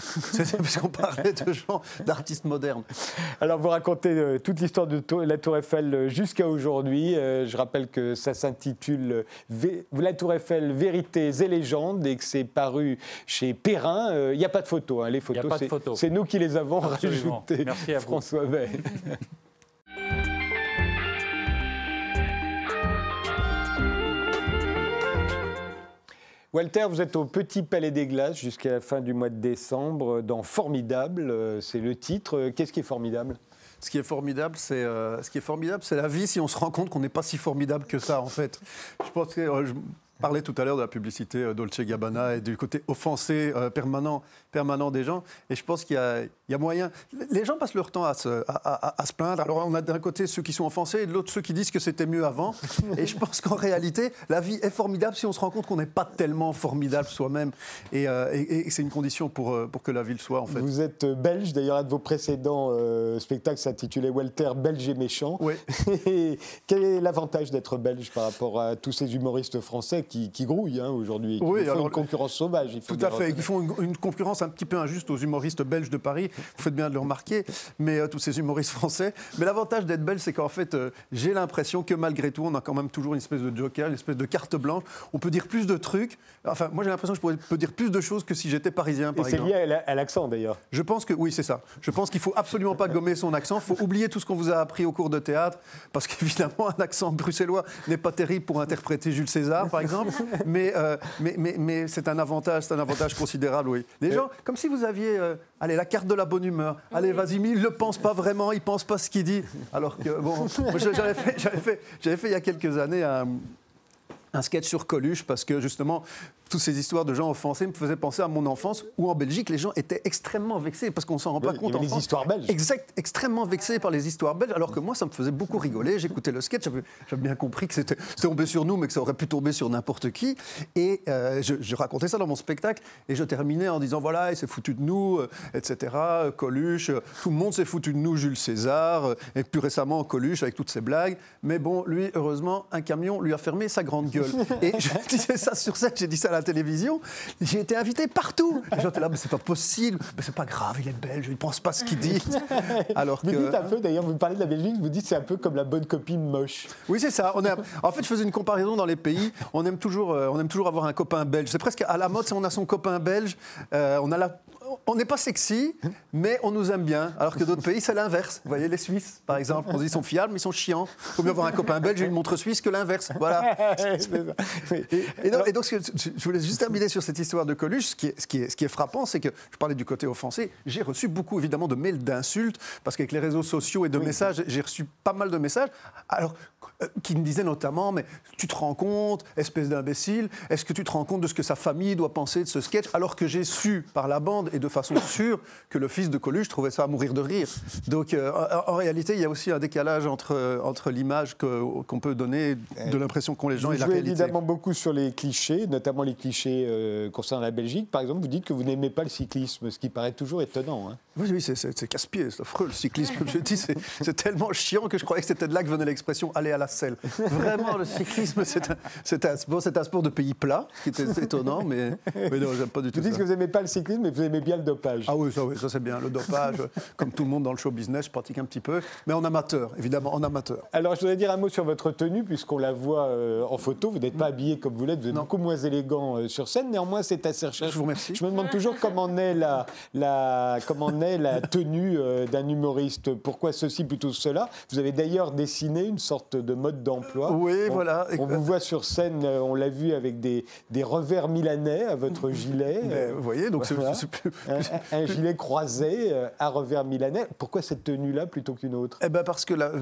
parce qu'on parlait de gens, d'artistes modernes. Alors, vous racontez euh, toute l'histoire de la Tour Eiffel euh, jusqu'à aujourd'hui. Euh, je rappelle que ça s'intitule La Tour Eiffel, Vérités et légendes et que c'est paru chez Perrin. Il n'y a pas de photos. Hein. Les photos, c'est nous qui les avons rajoutées. Merci à François Veil. Walter, vous êtes au Petit Palais des Glaces jusqu'à la fin du mois de décembre dans Formidable, euh, c'est le titre. Qu'est-ce qui est formidable? Ce qui est formidable, c'est euh, ce qui est formidable, c'est la vie. Si on se rend compte qu'on n'est pas si formidable que ça, en fait. Je pense que euh, parlais tout à l'heure de la publicité euh, Dolce Gabbana et du côté offensé euh, permanent, permanent des gens. Et je pense qu'il y, a moyen. Les gens passent leur temps à se, à, se plaindre. Alors on a d'un côté ceux qui sont offensés et de l'autre ceux qui disent que c'était mieux avant. et je pense qu'en réalité, la vie est formidable si on se rend compte qu'on n'est pas tellement formidable soi-même. Et, euh, c'est une condition pour, pour que la ville soit en fait. Vous êtes belge, d'ailleurs, un de vos précédents spectacles s'intitulait Walter, belge et méchant. Oui. quel est l'avantage d'être belge par rapport à tous ces humoristes français qui, grouillent hein, aujourd'hui. Oui, font une concurrence sauvage. Il faut tout à fait. Ils font une, concurrence un petit peu injuste aux humoristes belges de Paris. Vous faites bien de le remarquer, mais tous ces humoristes français. Mais l'avantage d'être belge, c'est qu'en fait, j'ai l'impression que malgré tout, on a quand même toujours une espèce de joker, une espèce de carte blanche. On peut dire plus de trucs. Enfin, moi, j'ai l'impression que je pourrais, peux dire plus de choses que si j'étais parisien, par Et c'est lié à l'accent, d'ailleurs. Je pense que oui, c'est ça. Je pense qu'il faut absolument pas gommer son accent. Il faut oublier tout ce qu'on vous a appris au cours de théâtre, parce qu'évidemment, un accent bruxellois n'est pas terrible pour interpréter Jules César, par exemple. Mais, euh, mais, mais, mais c'est un avantage, c'est un avantage considérable, oui. Les gens, comme si vous aviez, euh, allez, la carte de la bonne humeur. Allez, vas-y, il ne pense pas vraiment, il pense pas ce qu'il dit. Alors que bon, j'avais fait, fait, fait, il y a quelques années un un sketch sur Coluche parce que justement toutes ces histoires de gens offensés me faisaient penser à mon enfance où en Belgique les gens étaient extrêmement vexés parce qu'on s'en rend pas compte. Il y les histoires belges. Exact, extrêmement vexés par les histoires belges alors que moi ça me faisait beaucoup rigoler. J'écoutais le sketch, j'avais bien compris que c'était tombé sur nous mais que ça aurait pu tomber sur n'importe qui. Et euh, je, racontais ça dans mon spectacle et je terminais en disant voilà il s'est foutu de nous, euh, etc. Coluche, euh, tout le monde s'est foutu de nous, Jules César et plus récemment Coluche avec toutes ses blagues. Mais bon lui heureusement un camion lui a fermé sa grande gueule. et je disais ça sur scène, j'ai dit ça à la télévision. J'ai été invité partout. Les gens étaient là, mais c'est pas possible, mais c'est pas grave, il est belge, il pense pas ce qu'il dit. Alors que... Vous dites un peu, d'ailleurs, vous parlez de la Belgique, vous dites c'est un peu comme la bonne copine moche. Oui, c'est ça. On est... En fait, je faisais une comparaison dans les pays. On aime toujours, euh, on aime toujours avoir un copain belge. C'est presque à la mode, si on a son copain belge, euh, on a la on n'est pas sexy, mais on nous aime bien. Alors que d'autres pays, c'est l'inverse. Vous voyez, les Suisses, par exemple, on dit ils sont fiables, mais ils sont chiants. Il faut mieux avoir un copain belge et une montre suisse que l'inverse. Voilà. Et, donc, je voulais juste terminer sur cette histoire de Coluche. Ce qui est, ce qui est, ce qui est frappant, c'est que je parlais du côté offensé. J'ai reçu beaucoup, évidemment, de mails d'insultes, parce qu'avec les réseaux sociaux et de messages, j'ai reçu pas mal de messages. Alors, qui me disaient notamment, mais tu te rends compte, espèce d'imbécile, est-ce que tu te rends compte de ce que sa famille doit penser de ce sketch Alors que j'ai su par la bande et de façon sûre que le fils de Coluche trouvait ça à mourir de rire. Donc euh, en, réalité, il y a aussi un décalage entre, entre l'image qu'on peut donner, de l'impression qu'ont les gens et la réalité. évidemment beaucoup sur les clichés, notamment les clichés euh, concernant la Belgique. Par exemple, vous dites que vous n'aimez pas le cyclisme, ce qui paraît toujours étonnant. Hein. Oui, oui c'est casse-pied, c'est affreux le cyclisme. Je dis, c'est tellement chiant que je croyais que c'était de là que venait l'expression aller à la selle. Vraiment, le cyclisme, c'est un, un, un, sport de pays plat, ce qui est étonnant, mais, mais non, j'aime pas du tout. Vous dites que vous n'aimez pas le cyclisme, mais vous aimez bien le dopage. Ah oui, ça, oui, ça c'est bien. Le dopage, comme tout le monde dans le show business, je pratique un petit peu, mais en amateur, évidemment, en amateur. Alors, je voudrais dire un mot sur votre tenue, puisqu'on la voit euh, en photo. Vous n'êtes pas habillé comme vous l'êtes, vous êtes beaucoup moins élégant euh, sur scène. Néanmoins, c'est assez recherché. Je vous remercie. Je me demande toujours comment naît la, la, comment naît la tenue euh, d'un humoriste. Pourquoi ceci plutôt cela? Vous avez d'ailleurs dessiné une sorte de mode d'emploi. Oui, voilà. On vous voit sur scène, euh, on l'a vu avec des, des, revers milanais à votre gilet. Euh, vous voyez, donc c'est plus, Un, gilet croisé euh, à revers milanais. Pourquoi cette tenue-là plutôt qu'une autre? Eh ben parce que la,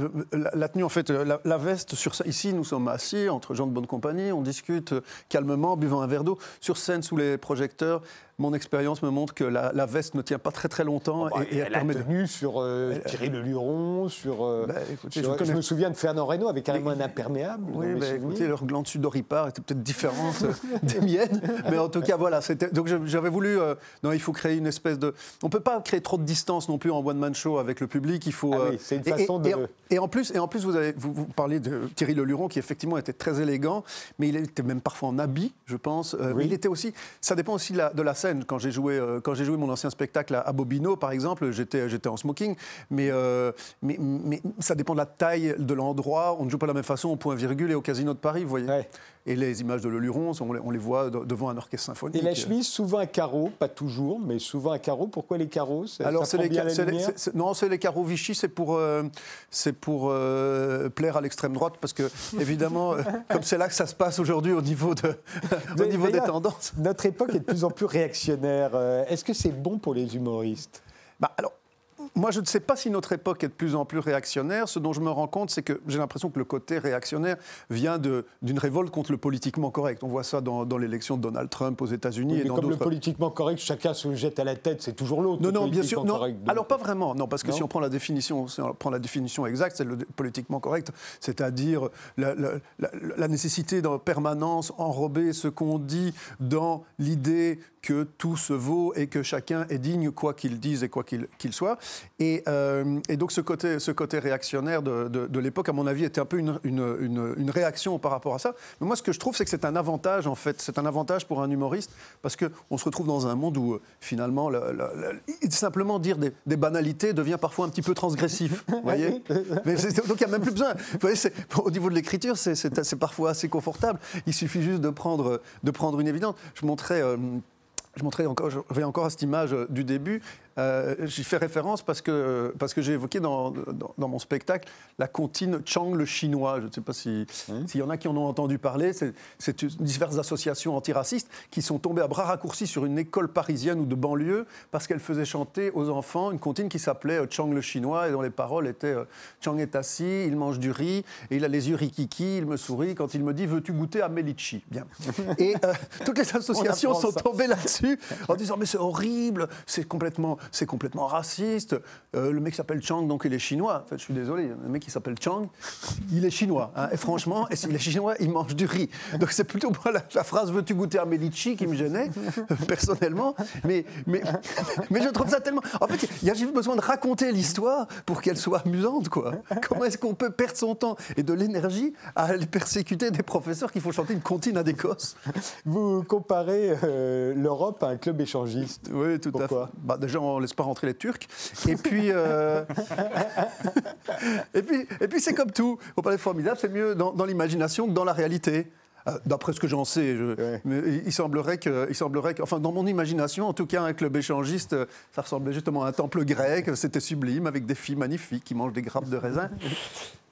la, tenue, en fait, la, veste sur ici, nous sommes assis entre gens de bonne compagnie, on discute calmement, buvant un verre d'eau. Sur scène, sous les projecteurs, mon expérience me montre que la, veste ne tient pas très très longtemps. Oh, bah, et, elle, permet a tenu sur euh, Thierry Le Luron, sur. Euh, bah, je, me souviens de Fernand Reynaud avec carrément un imperméable. Oui, bah, écoutez, leur gland sudoripare était peut-être différente euh, des miennes, mais en tout cas voilà. Donc j'avais voulu. non, il faut créer une espèce de. On peut pas créer trop de distance non plus en one man show avec le public. Il faut. Ah oui, c'est une façon de. Et, en plus, et en plus, vous avez vous, parlez de Thierry Le Luron qui effectivement était très élégant, mais il était même parfois en habit, je pense. Mais il était aussi. Ça dépend aussi de la, de la scène. Quand j'ai joué euh, quand j'ai joué mon ancien spectacle à, Bobino, par exemple, j'étais, j'étais en smoking, mais, euh, mais, mais, ça dépend de la taille de l'endroit. On ne joue pas de la même façon au point virgule et au casino de Paris, vous voyez. Et les images de Le Luron, on les, voit devant un orchestre symphonique. Et la chemise, souvent à carreaux, pas toujours, mais souvent à carreaux. Pourquoi les carreaux? Alors, c'est les, non, c'est les carreaux Vichy, c'est pour, euh, c'est pour plaire à l'extrême droite, parce que, évidemment, comme c'est là que ça se passe aujourd'hui au niveau, de, au niveau des tendances. Notre époque est de plus en plus réactionnaire. Euh, est-ce que c'est bon pour les humoristes? Bah, alors, moi, je ne sais pas si notre époque est de plus en plus réactionnaire. Ce dont je me rends compte, c'est que j'ai l'impression que le côté réactionnaire vient d'une révolte contre le politiquement correct. On voit ça dans, l'élection de Donald Trump aux États-Unis et dans Comme le politiquement correct, chacun se jette à la tête, c'est toujours l'autre. Non, non, bien sûr. Non. Alors pas vraiment, non, parce que si on prend la définition, on prend la définition exacte, c'est le politiquement correct, c'est-à-dire la, la, nécessité d'en permanence enrober ce qu'on dit dans l'idée que tout se vaut et que chacun est digne quoi qu'il dise et quoi qu'il soit. Et, euh, et, donc ce côté, ce côté réactionnaire de, de, l'époque, à mon avis, était un peu une, une, une, réaction par rapport à ça. Mais moi, ce que je trouve, c'est que c'est un avantage, en fait. C'est un avantage pour un humoriste, parce qu'on se retrouve dans un monde où, finalement, simplement dire des, des, banalités devient parfois un petit peu transgressif. vous voyez? Mais Donc il n'y a même plus besoin. Vous voyez, au niveau de l'écriture, c'est parfois assez confortable. Il suffit juste de prendre, de prendre une évidence. Je montrais... Euh, je montrais encore, je reviens encore à cette image du début. Euh, j'y fais référence parce que, parce que j'ai évoqué dans, dans, mon spectacle la comptine Chang le chinois. Je ne sais pas s'il y en a qui en ont entendu parler. C'est diverses associations antiracistes qui sont tombées à bras raccourcis sur une école parisienne ou de banlieue parce qu'elle faisait chanter aux enfants une comptine qui s'appelait euh, Chang le chinois et dont les paroles étaient euh, Chang est assis, il mange du riz et il a les yeux rikiki, il me sourit quand il me dit veux-tu goûter à Melichi Bien. Et toutes les associations sont tombées là-dessus en disant mais c'est horrible, c'est complètement c'est complètement raciste. Euh, le mec s'appelle Chang, donc il est chinois. En fait, je suis désolé, le mec qui s'appelle Chang, il est chinois. Hein. et franchement, s'il est chinois, il mange du riz. Donc c'est plutôt moi la, phrase Veux-tu goûter à Medici qui me gênait, personnellement. Mais, mais, mais je trouve ça tellement. En fait, il y a juste besoin de raconter l'histoire pour qu'elle soit amusante, quoi. Comment est-ce qu'on peut perdre son temps et de l'énergie à aller persécuter des professeurs qui font chanter une comptine à des gosses? Vous comparez euh, l'Europe à un club échangiste. Oui, tout à fait. Bah, déjà, on laisse pas rentrer les Turcs. Et puis, euh, et puis, et puis c'est comme tout. On parler formidable, c'est mieux dans, l'imagination que dans la réalité. Euh, d'après ce que j'en sais, mais il semblerait que, il semblerait que, enfin, dans mon imagination, en tout cas, un club échangiste, ça ressemblait justement à un temple grec. C'était sublime, avec des filles magnifiques qui mangent des grappes de raisin.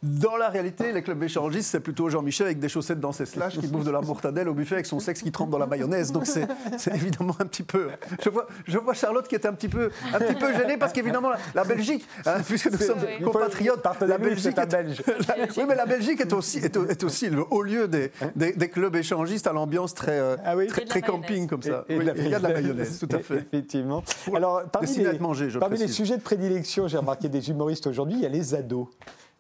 Dans la réalité, les clubs échangistes, c'est plutôt Jean-Michel avec des chaussettes dans ses slash qui bouffe de la mortadelle au buffet avec son sexe qui trempe dans la mayonnaise. Donc c'est évidemment un petit peu. Je vois, je vois Charlotte qui est un petit peu, un petit peu gênée parce qu'évidemment la, Belgique, hein, puisque nous sommes compatriotes, la Belgique est, belge. oui, mais la Belgique est aussi, est, aussi le haut lieu des, des, clubs échangistes à l'ambiance très, euh, ah très, camping comme ça. il y a de la mayonnaise, tout à fait. Effectivement. Alors, parmi les, manger, parmi les sujets de prédilection, j'ai remarqué des humoristes aujourd'hui, il y a les ados.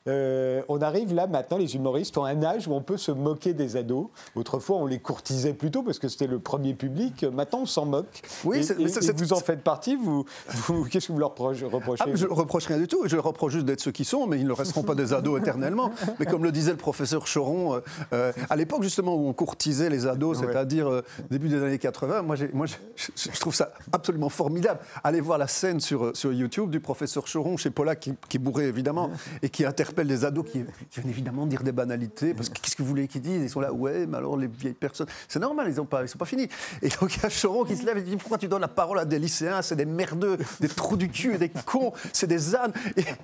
Euh, on arrive là maintenant, les humoristes ont un âge où on peut se moquer des ados. Autrefois, on les courtisait plutôt parce que c'était le premier public. Maintenant, on s'en moque. Oui, et, vous en faites partie. Vous, qu'est-ce que vous leur reprochez ah, Je ne reproche rien du tout. Je leur reproche juste d'être ceux qui sont, mais ils ne resteront pas des ados éternellement. Mais comme le disait le professeur Choron, euh, euh, à l'époque justement où on courtisait les ados, c'est-à-dire début des années 80, moi, moi je, trouve ça absolument formidable. Allez voir la scène sur, sur YouTube du professeur Choron chez Paula, qui, qui est bourré évidemment, et qui interprète interpelle des ados qui, viennent évidemment dire des banalités, parce que qu'est-ce que vous voulez qu'ils disent? Ils sont là, ouais, mais alors les vieilles personnes, c'est normal, ils ne pas, sont pas finis. Et donc il y a Choron qui se lève et dit, pourquoi tu donnes la parole à des lycéens? C'est des merdeux, des trous du cul, des cons, c'est des ânes.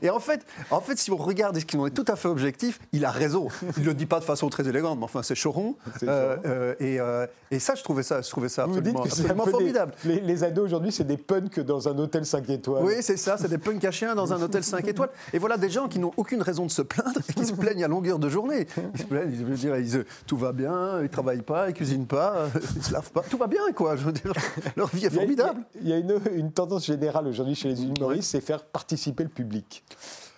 Et, en, fait, en fait, si on regarde et qu'on est tout à fait objectif, il a raison. Il ne le dit pas de façon très élégante, mais enfin, c'est Choron. Euh, euh, et, euh, et, ça, je trouvais ça, je trouvais ça absolument, formidable. les, ados aujourd'hui, c'est des punks dans un hôtel 5 étoiles. Oui, c'est ça, c'est des punks à chiens dans un hôtel 5 étoiles. Et voilà des gens qui n'ont aucune raison de se plaindre et qui se plaignent à longueur de journée. Ils se plaignent, ils, dire, ils, tout va bien, ils ne travaillent pas, ils ne cuisinent pas, ils ne se lavent pas. Tout va bien, quoi. Je veux dire, leur vie est formidable. Il y a, une, une, tendance générale aujourd'hui chez les humoristes, c'est faire participer le public.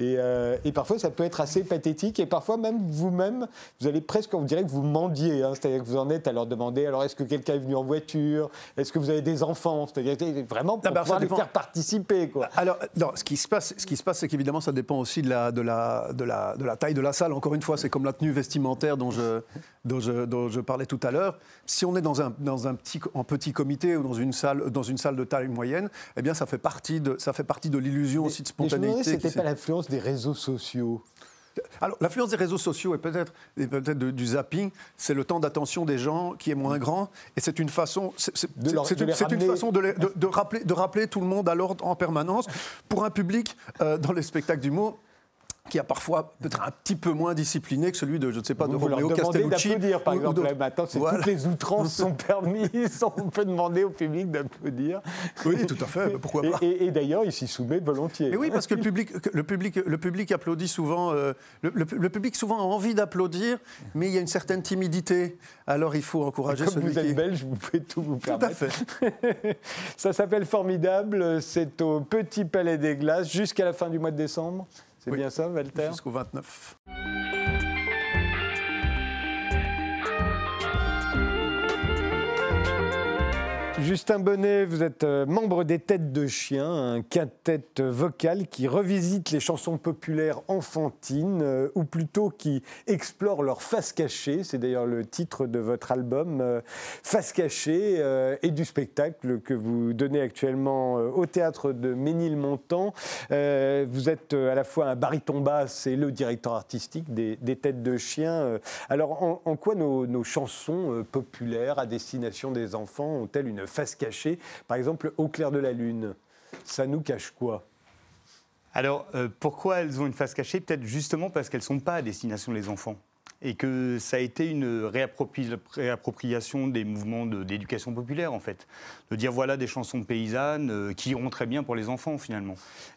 Euh, et, parfois, ça peut être assez pathétique. Et parfois, même vous-même, vous allez presque, on dirait que vous mendiez. Hein. C'est-à-dire que vous en êtes à leur demander alors, est-ce que quelqu'un est venu en voiture? Est-ce que vous avez des enfants? C'est-à-dire vraiment pour pouvoir les faire participer. Quoi. Alors, non, ce qui se passe, ce qui se passe c'est qu'évidemment, ça dépend aussi de la, de, la, de, la, de la taille de la salle. Encore une fois, c'est comme la tenue vestimentaire dont je, dont je, dont je parlais tout à l'heure. Si on est dans un, dans un petit, en petit comité ou dans une, salle, dans une salle de taille moyenne, eh bien, ça fait partie de, ça fait partie de l'illusion aussi de spontanéité. C'était pas l'influence des réseaux sociaux. Alors, l'influence des réseaux sociaux et peut-être peut du zapping, c'est le temps d'attention des gens qui est moins grand, et c'est une façon, c'est une, façon de, de, rappeler, de rappeler tout le monde à l'ordre en permanence pour un public euh, dans les spectacles d'humour qui a parfois peut-être un petit peu moins discipliné que celui de, je ne sais pas, de Romeo Castellucci. d'applaudir, par exemple. maintenant, toutes les outrances sont permises. On peut demander au public d'applaudir. Oui, tout à fait. Pourquoi pas Et, d'ailleurs, il s'y soumet volontiers. oui, parce que le public, le public, le public applaudit souvent. Euh, le, public souvent a envie d'applaudir, mais il y a une certaine timidité. Alors, il faut encourager Comme celui vous êtes belge, vous pouvez tout vous permettre. Tout à fait. Ça s'appelle Formidable. C'est au Petit Palais des Glaces jusqu'à la fin du mois de décembre. C'est bien ça, Walter? Jusqu'au 29. Justin Bonnet, vous êtes euh, membre des Têtes de Chien, un quintet vocal qui revisite les chansons populaires enfantines, euh, ou plutôt qui explore leur face cachée. C'est d'ailleurs le titre de votre album, euh, Face cachée, et du spectacle que vous donnez actuellement au théâtre de Ménilmontant. vous êtes à la fois un baryton basse et le directeur artistique des, Têtes de Chien. Alors, en, quoi nos chansons populaires à destination des enfants ont-elles une face cachée Par exemple, Au clair de la lune, ça nous cache quoi? Alors, euh, pourquoi elles ont une face cachée? Peut-être justement parce qu'elles ne sont pas à destination des enfants. Et que ça a été une réappropriation des mouvements d'éducation populaire, en fait. De dire voilà des chansons paysannes euh, qui iront très bien pour les enfants, finalement.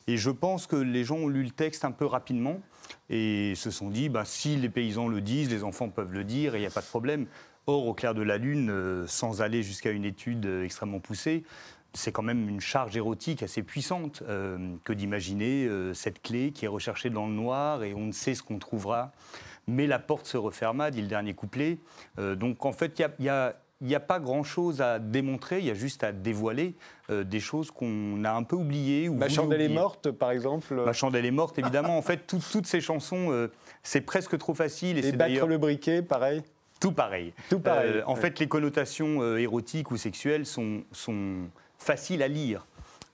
Et je pense que les gens ont lu le texte un peu rapidement et se sont dit bah, si les paysans le disent, les enfants peuvent le dire et il n'y a pas de problème. Or, au clair de la Lune, euh, sans aller jusqu'à une étude euh, extrêmement poussée, c'est quand même une charge érotique assez puissante euh, que d'imaginer cette clé qui est recherchée dans le noir et on ne sait ce qu'on trouvera. Mais la porte se referma, dit le dernier couplet. donc en fait, il n'y a, pas grand-chose à démontrer, il y a juste à dévoiler des choses qu'on a un peu oubliées. Ou Ma chandelle est morte, par exemple Ma chandelle est morte, évidemment. en fait, toutes ces chansons, c'est presque trop facile. Et, et battre le briquet, pareil tout pareil. Tout pareil. Euh, en fait, les connotations euh, érotiques ou sexuelles sont, sont, faciles à lire.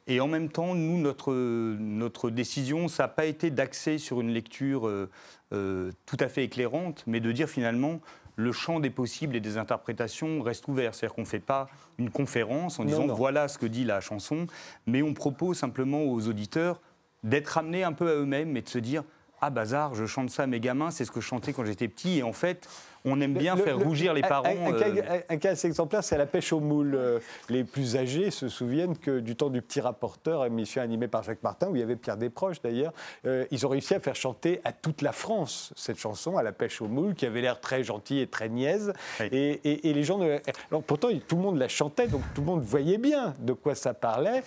Et en même temps, nous, notre, notre décision, ça n'a pas été d'axer sur une lecture euh, tout à fait éclairante, mais de dire finalement, le champ des possibles et des interprétations reste ouvert. C'est-à-dire qu'on ne fait pas une conférence en disant voilà ce que dit la chanson, mais on propose simplement aux auditeurs d'être amenés un peu à eux-mêmes et de se dire ah bazar, je chante ça à mes gamins, c'est ce que je chantais quand j'étais petit, et en fait, on aime bien faire rougir les parents. Euh. Un, cas, assez exemplaire, c'est la pêche aux moules. Euh, les plus âgés se souviennent que du temps du petit rapporteur, émission animée par Jacques Martin, où il y avait Pierre Desproges d'ailleurs, euh, ils ont réussi à faire chanter à toute la France cette chanson, à la pêche aux moules, qui avait l'air très gentille et très niaise. Et, les gens. Alors pourtant, tout le monde la chantait, donc tout le monde voyait bien de quoi ça parlait.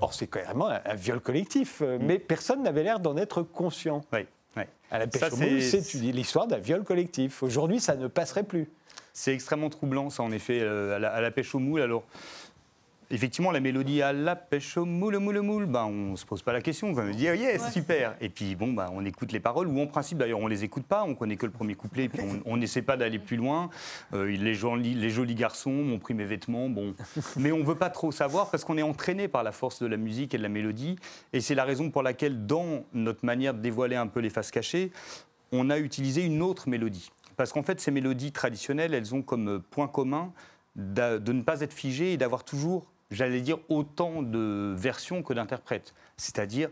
or, c'est carrément un, un, viol collectif, mm. mais personne n'avait l'air d'en être conscient. Oui. À la pêche c'est l'histoire d'un viol collectif. Aujourd'hui, ça ne passerait plus. C'est extrêmement troublant, ça, en effet, euh, à la, pêche au moule. Alors, effectivement, la mélodie à la pêche au moule, moule, moule, ben, on ne se pose pas la question, on va me dire yes, super. Et puis bon, ben, on écoute les paroles, ou en principe d'ailleurs on ne les écoute pas, on connaît que le premier couplet, puis on n'essaie pas d'aller plus loin. Euh, les, jolis, les jolis garçons m'ont pris mes vêtements, bon. Mais on ne veut pas trop savoir parce qu'on est entraîné par la force de la musique et de la mélodie. Et c'est la raison pour laquelle, dans notre manière de dévoiler un peu les faces cachées, on a utilisé une autre mélodie. Parce qu'en fait, ces mélodies traditionnelles, elles ont comme point commun de ne pas être figées et d'avoir toujours j'allais dire, autant de versions que d'interprètes, c'est-à-dire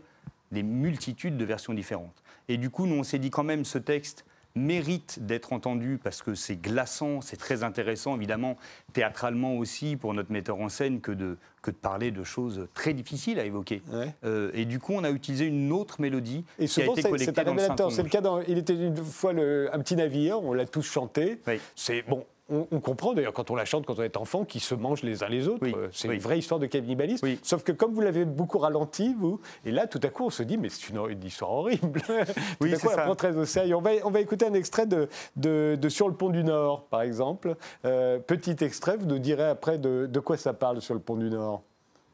des multitudes de versions différentes. Et du coup, nous, on s'est dit quand même, ce texte mérite d'être entendu parce que c'est glaçant, c'est très intéressant, évidemment, théâtralement aussi, pour notre metteur en scène, que de, que de parler de choses très difficiles à évoquer. Euh, et du coup, on a utilisé une autre mélodie et qui a été collectée c'est un C'est le cas dans Il était une fois le, un petit navire, on l'a tous chanté. C'est bon, on, comprend d'ailleurs quand on la chante quand on est enfant qu'ils se mangent les uns les autres. c'est une vraie histoire de cannibalisme. Sauf que comme vous l'avez beaucoup ralenti, vous, et là tout à coup on se dit mais c'est une, histoire horrible. oui, c'est ça. On très au sérieux. On va, on va écouter un extrait de, de, Sur le pont du Nord par exemple. Euh, petit extrait, vous nous direz après de, de quoi ça parle sur le pont du Nord.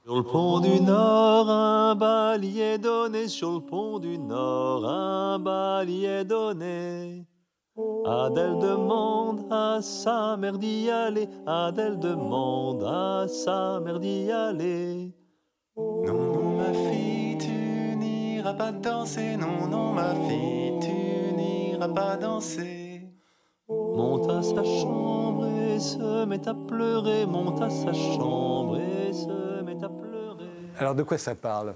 Sur le pont du Nord, un balier donné. Sur le pont du Nord, un balier donné. Adèle demande à sa mère d'y aller, Adèle demande à sa mère d'y aller. Non, non, ma fille, tu n'iras pas danser, non, non, ma fille, tu n'iras pas danser. Monte à sa chambre et se met à pleurer, monte à sa chambre et se met à pleurer. Alors de quoi ça parle?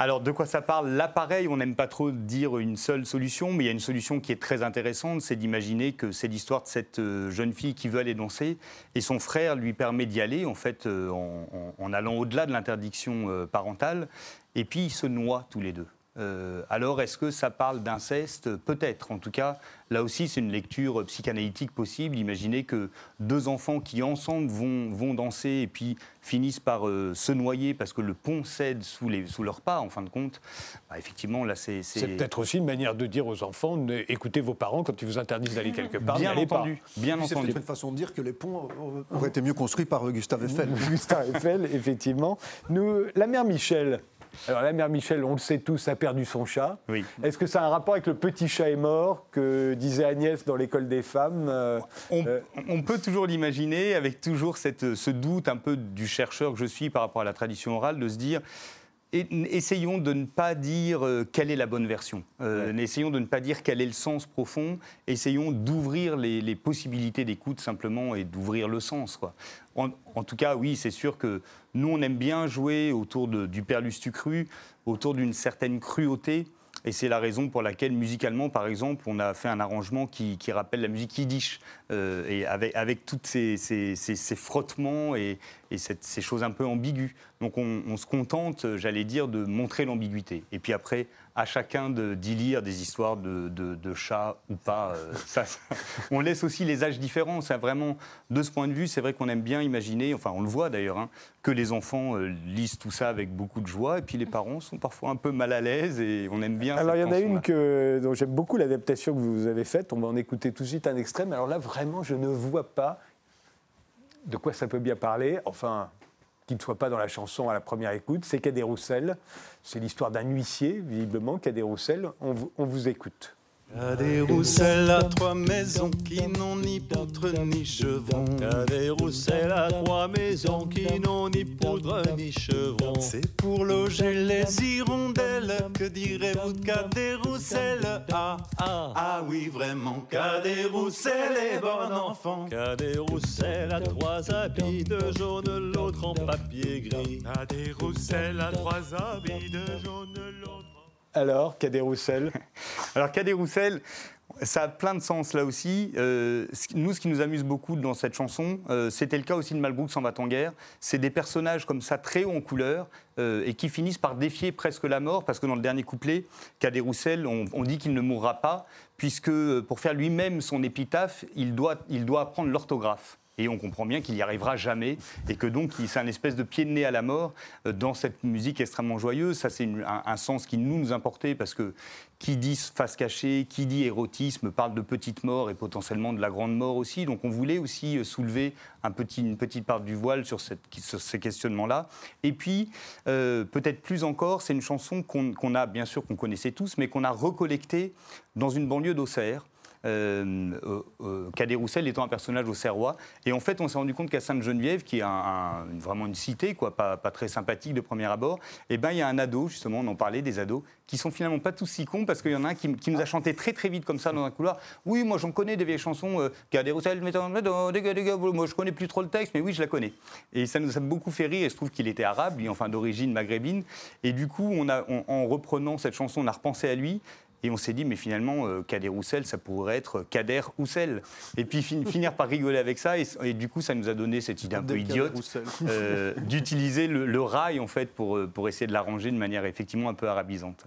Alors, de quoi ça parle L'appareil, on n'aime pas trop dire une seule solution, mais il y a une solution qui est très intéressante, c'est d'imaginer que c'est l'histoire de cette euh, jeune fille qui veut aller danser, et son frère lui permet d'y aller, en fait, euh, en, allant au-delà de l'interdiction euh, parentale, et puis ils se noient tous les deux. Euh, alors, est-ce que ça parle d'inceste Peut-être. En tout cas, là aussi, c'est une lecture psychanalytique possible. Imaginez que deux enfants qui ensemble vont, vont danser et puis finissent par euh, se noyer parce que le pont cède sous, les, sous leurs pas, en fin de compte. Bah, effectivement, là, c'est. C'est peut-être aussi une manière de dire aux enfants écoutez vos parents quand ils vous interdisent d'aller quelque part. Bien entendu. Bien C'est une façon de dire que les ponts auraient été mieux construits par euh, Gustave Eiffel. Gustave Eiffel, effectivement. Nous, la mère Michel. Alors la mère Michel, on le sait tous, a perdu son chat. Oui. Est-ce que ça a un rapport avec le petit chat est mort que disait Agnès dans l'école des femmes euh, On, euh, on peut toujours l'imaginer, avec toujours cette, ce doute un peu du chercheur que je suis par rapport à la tradition orale, de se dire. Et- essayons de ne pas dire euh, quelle est la bonne version. Euh, Essayons de ne pas dire quel est le sens profond. Essayons d'ouvrir les, les possibilités d'écoute simplement et d'ouvrir le sens. Quoi. En, en tout cas, oui, c'est sûr que nous, on aime bien jouer autour de- du perlustu cru, autour d'une certaine cruauté. Et c'est la raison pour laquelle, musicalement, par exemple, on a fait un arrangement qui, rappelle la musique yiddish, euh, et avec, avec tous ces, frottements et, ces choses un peu ambiguës. Donc on, on se contente, j'allais dire, de montrer l'ambiguïté. Et puis après, à chacun de- d'y lire des histoires de, de- de chats ou pas. euh, ça, ça- on laisse aussi les âges différents. Ça, vraiment, de ce point de vue, c'est vrai qu'on aime bien imaginer, enfin on le voit d'ailleurs, hein, que les enfants euh, lisent tout ça avec beaucoup de joie, et puis les parents sont parfois un peu mal à l'aise, et on aime bien. Alors il y en a une que, dont j'aime beaucoup l'adaptation que vous avez faite. On va en écouter tout de suite un. Mais alors là, vraiment, je ne vois pas de quoi ça peut bien parler. Enfin, qui ne soit pas dans la chanson à la première écoute. C'est Cadet Roussel. C'est l'histoire d'un huissier, visiblement, Cadet Roussel. On vous, on vous écoute. Y'a des rousselles à trois maisons qui n'ont ni poutre ni chevron. Y'a des rousselles à trois maisons qui n'ont ni poutre ni chevron. C'est pour loger les hirondelles. Que direz-vous de qu'a des rousselles? Ah, ah, ah oui, vraiment, qu'a des rousselles et bon enfant. Qu'a des rousselles à trois habits de jaune, l'autre en papier gris. À des rousselles à trois habits de jaune, l'autre. Alors, Cadet Roussel Alors Cadet Roussel, ça a plein de sens là aussi. Euh, nous, ce qui nous amuse beaucoup dans cette chanson, euh, c'était le cas aussi de Malbrook s'en va en guerre, c'est des personnages comme ça très hauts en couleur euh, et qui finissent par défier presque la mort parce que dans le dernier couplet, Cadet Roussel, on, on dit qu'il ne mourra pas puisque pour faire lui-même son épitaphe, il doit, il doit apprendre l'orthographe. Et on comprend bien qu'il n'y arrivera jamais et que donc c'est un espèce de pied de nez à la mort euh, dans cette musique extrêmement joyeuse. Ça, c'est un, sens qui nous nous importait parce que qui dit face cachée, qui dit érotisme parle de petite mort et potentiellement de la grande mort aussi. Donc on voulait aussi euh, soulever un petit, une petite part du voile sur, ces questionnements-là. Et puis, euh, peut-être plus encore, c'est une chanson qu'on qu'on a, bien sûr, qu'on connaissait tous, mais qu'on a recollectée dans une banlieue d'Auxerre. Euh, euh, euh, Cadet Roussel étant un personnage au Serrois. Et en fait, on s'est rendu compte qu'à Sainte-Geneviève, qui est vraiment une cité, quoi, pas, très sympathique de premier abord, eh ben, il y a un ado, justement, on en parlait, des ados, qui sont finalement pas tous si cons, parce qu'il y en a un qui, nous a chanté très très vite comme ça dans un couloir. Oui, moi j'en connais des vieilles chansons, Cadet Roussel, gars, moi je connais plus trop le texte, mais oui, je la connais. Et ça nous a beaucoup fait rire, et je trouve qu'il était arabe, lui, enfin d'origine maghrébine. Et du coup, en reprenant cette chanson, on a repensé à lui. Et on s'est dit, mais finalement, euh, Kader Roussel, ça pourrait être Kader Roussel. Et puis fin- finir par rigoler avec ça. Et, et du coup, ça nous a donné cette idée un peu idiote euh, d'utiliser le, le rail, en fait, pour, euh, pour essayer de l'arranger de manière effectivement un peu arabisante.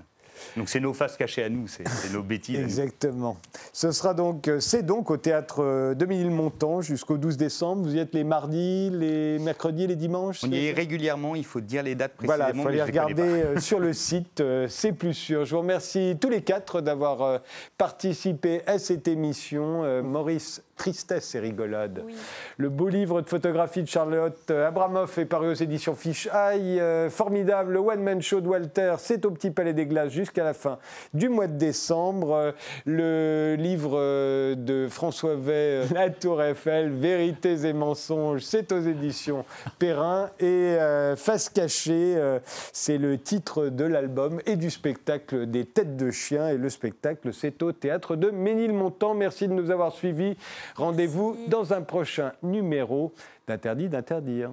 Donc c'est nos faces cachées à nous, c'est nos bêtises. Exactement. Ce sera donc, euh, c'est donc au théâtre euh, de Ménilmontant jusqu'au 12 décembre. Vous y êtes les mardis, les mercredis, les dimanches On y est régulièrement, il faut dire les dates précisément. Voilà, il faut les regarder euh, sur le site, c'est plus sûr. Je vous remercie tous les quatre d'avoir participé à cette émission. Maurice, tristesse et rigolade. Oui. Le beau livre de photographie de Charlotte euh, Abramoff est paru aux éditions Fish Eye. Euh, formidable, le one-man show de Walter, c'est au Petit Palais des Glaces jusqu'à la fin du mois de décembre. Euh, le livre euh, de François Vey, La Tour Eiffel, Vérités et mensonges, c'est aux éditions Perrin. Et Face cachée, c'est le titre de l'album et du spectacle des Têtes de Chien. Et le spectacle, c'est au théâtre de Ménilmontant. Merci de nous avoir suivis. Rendez-vous dans un prochain numéro d'Interdit d'interdire.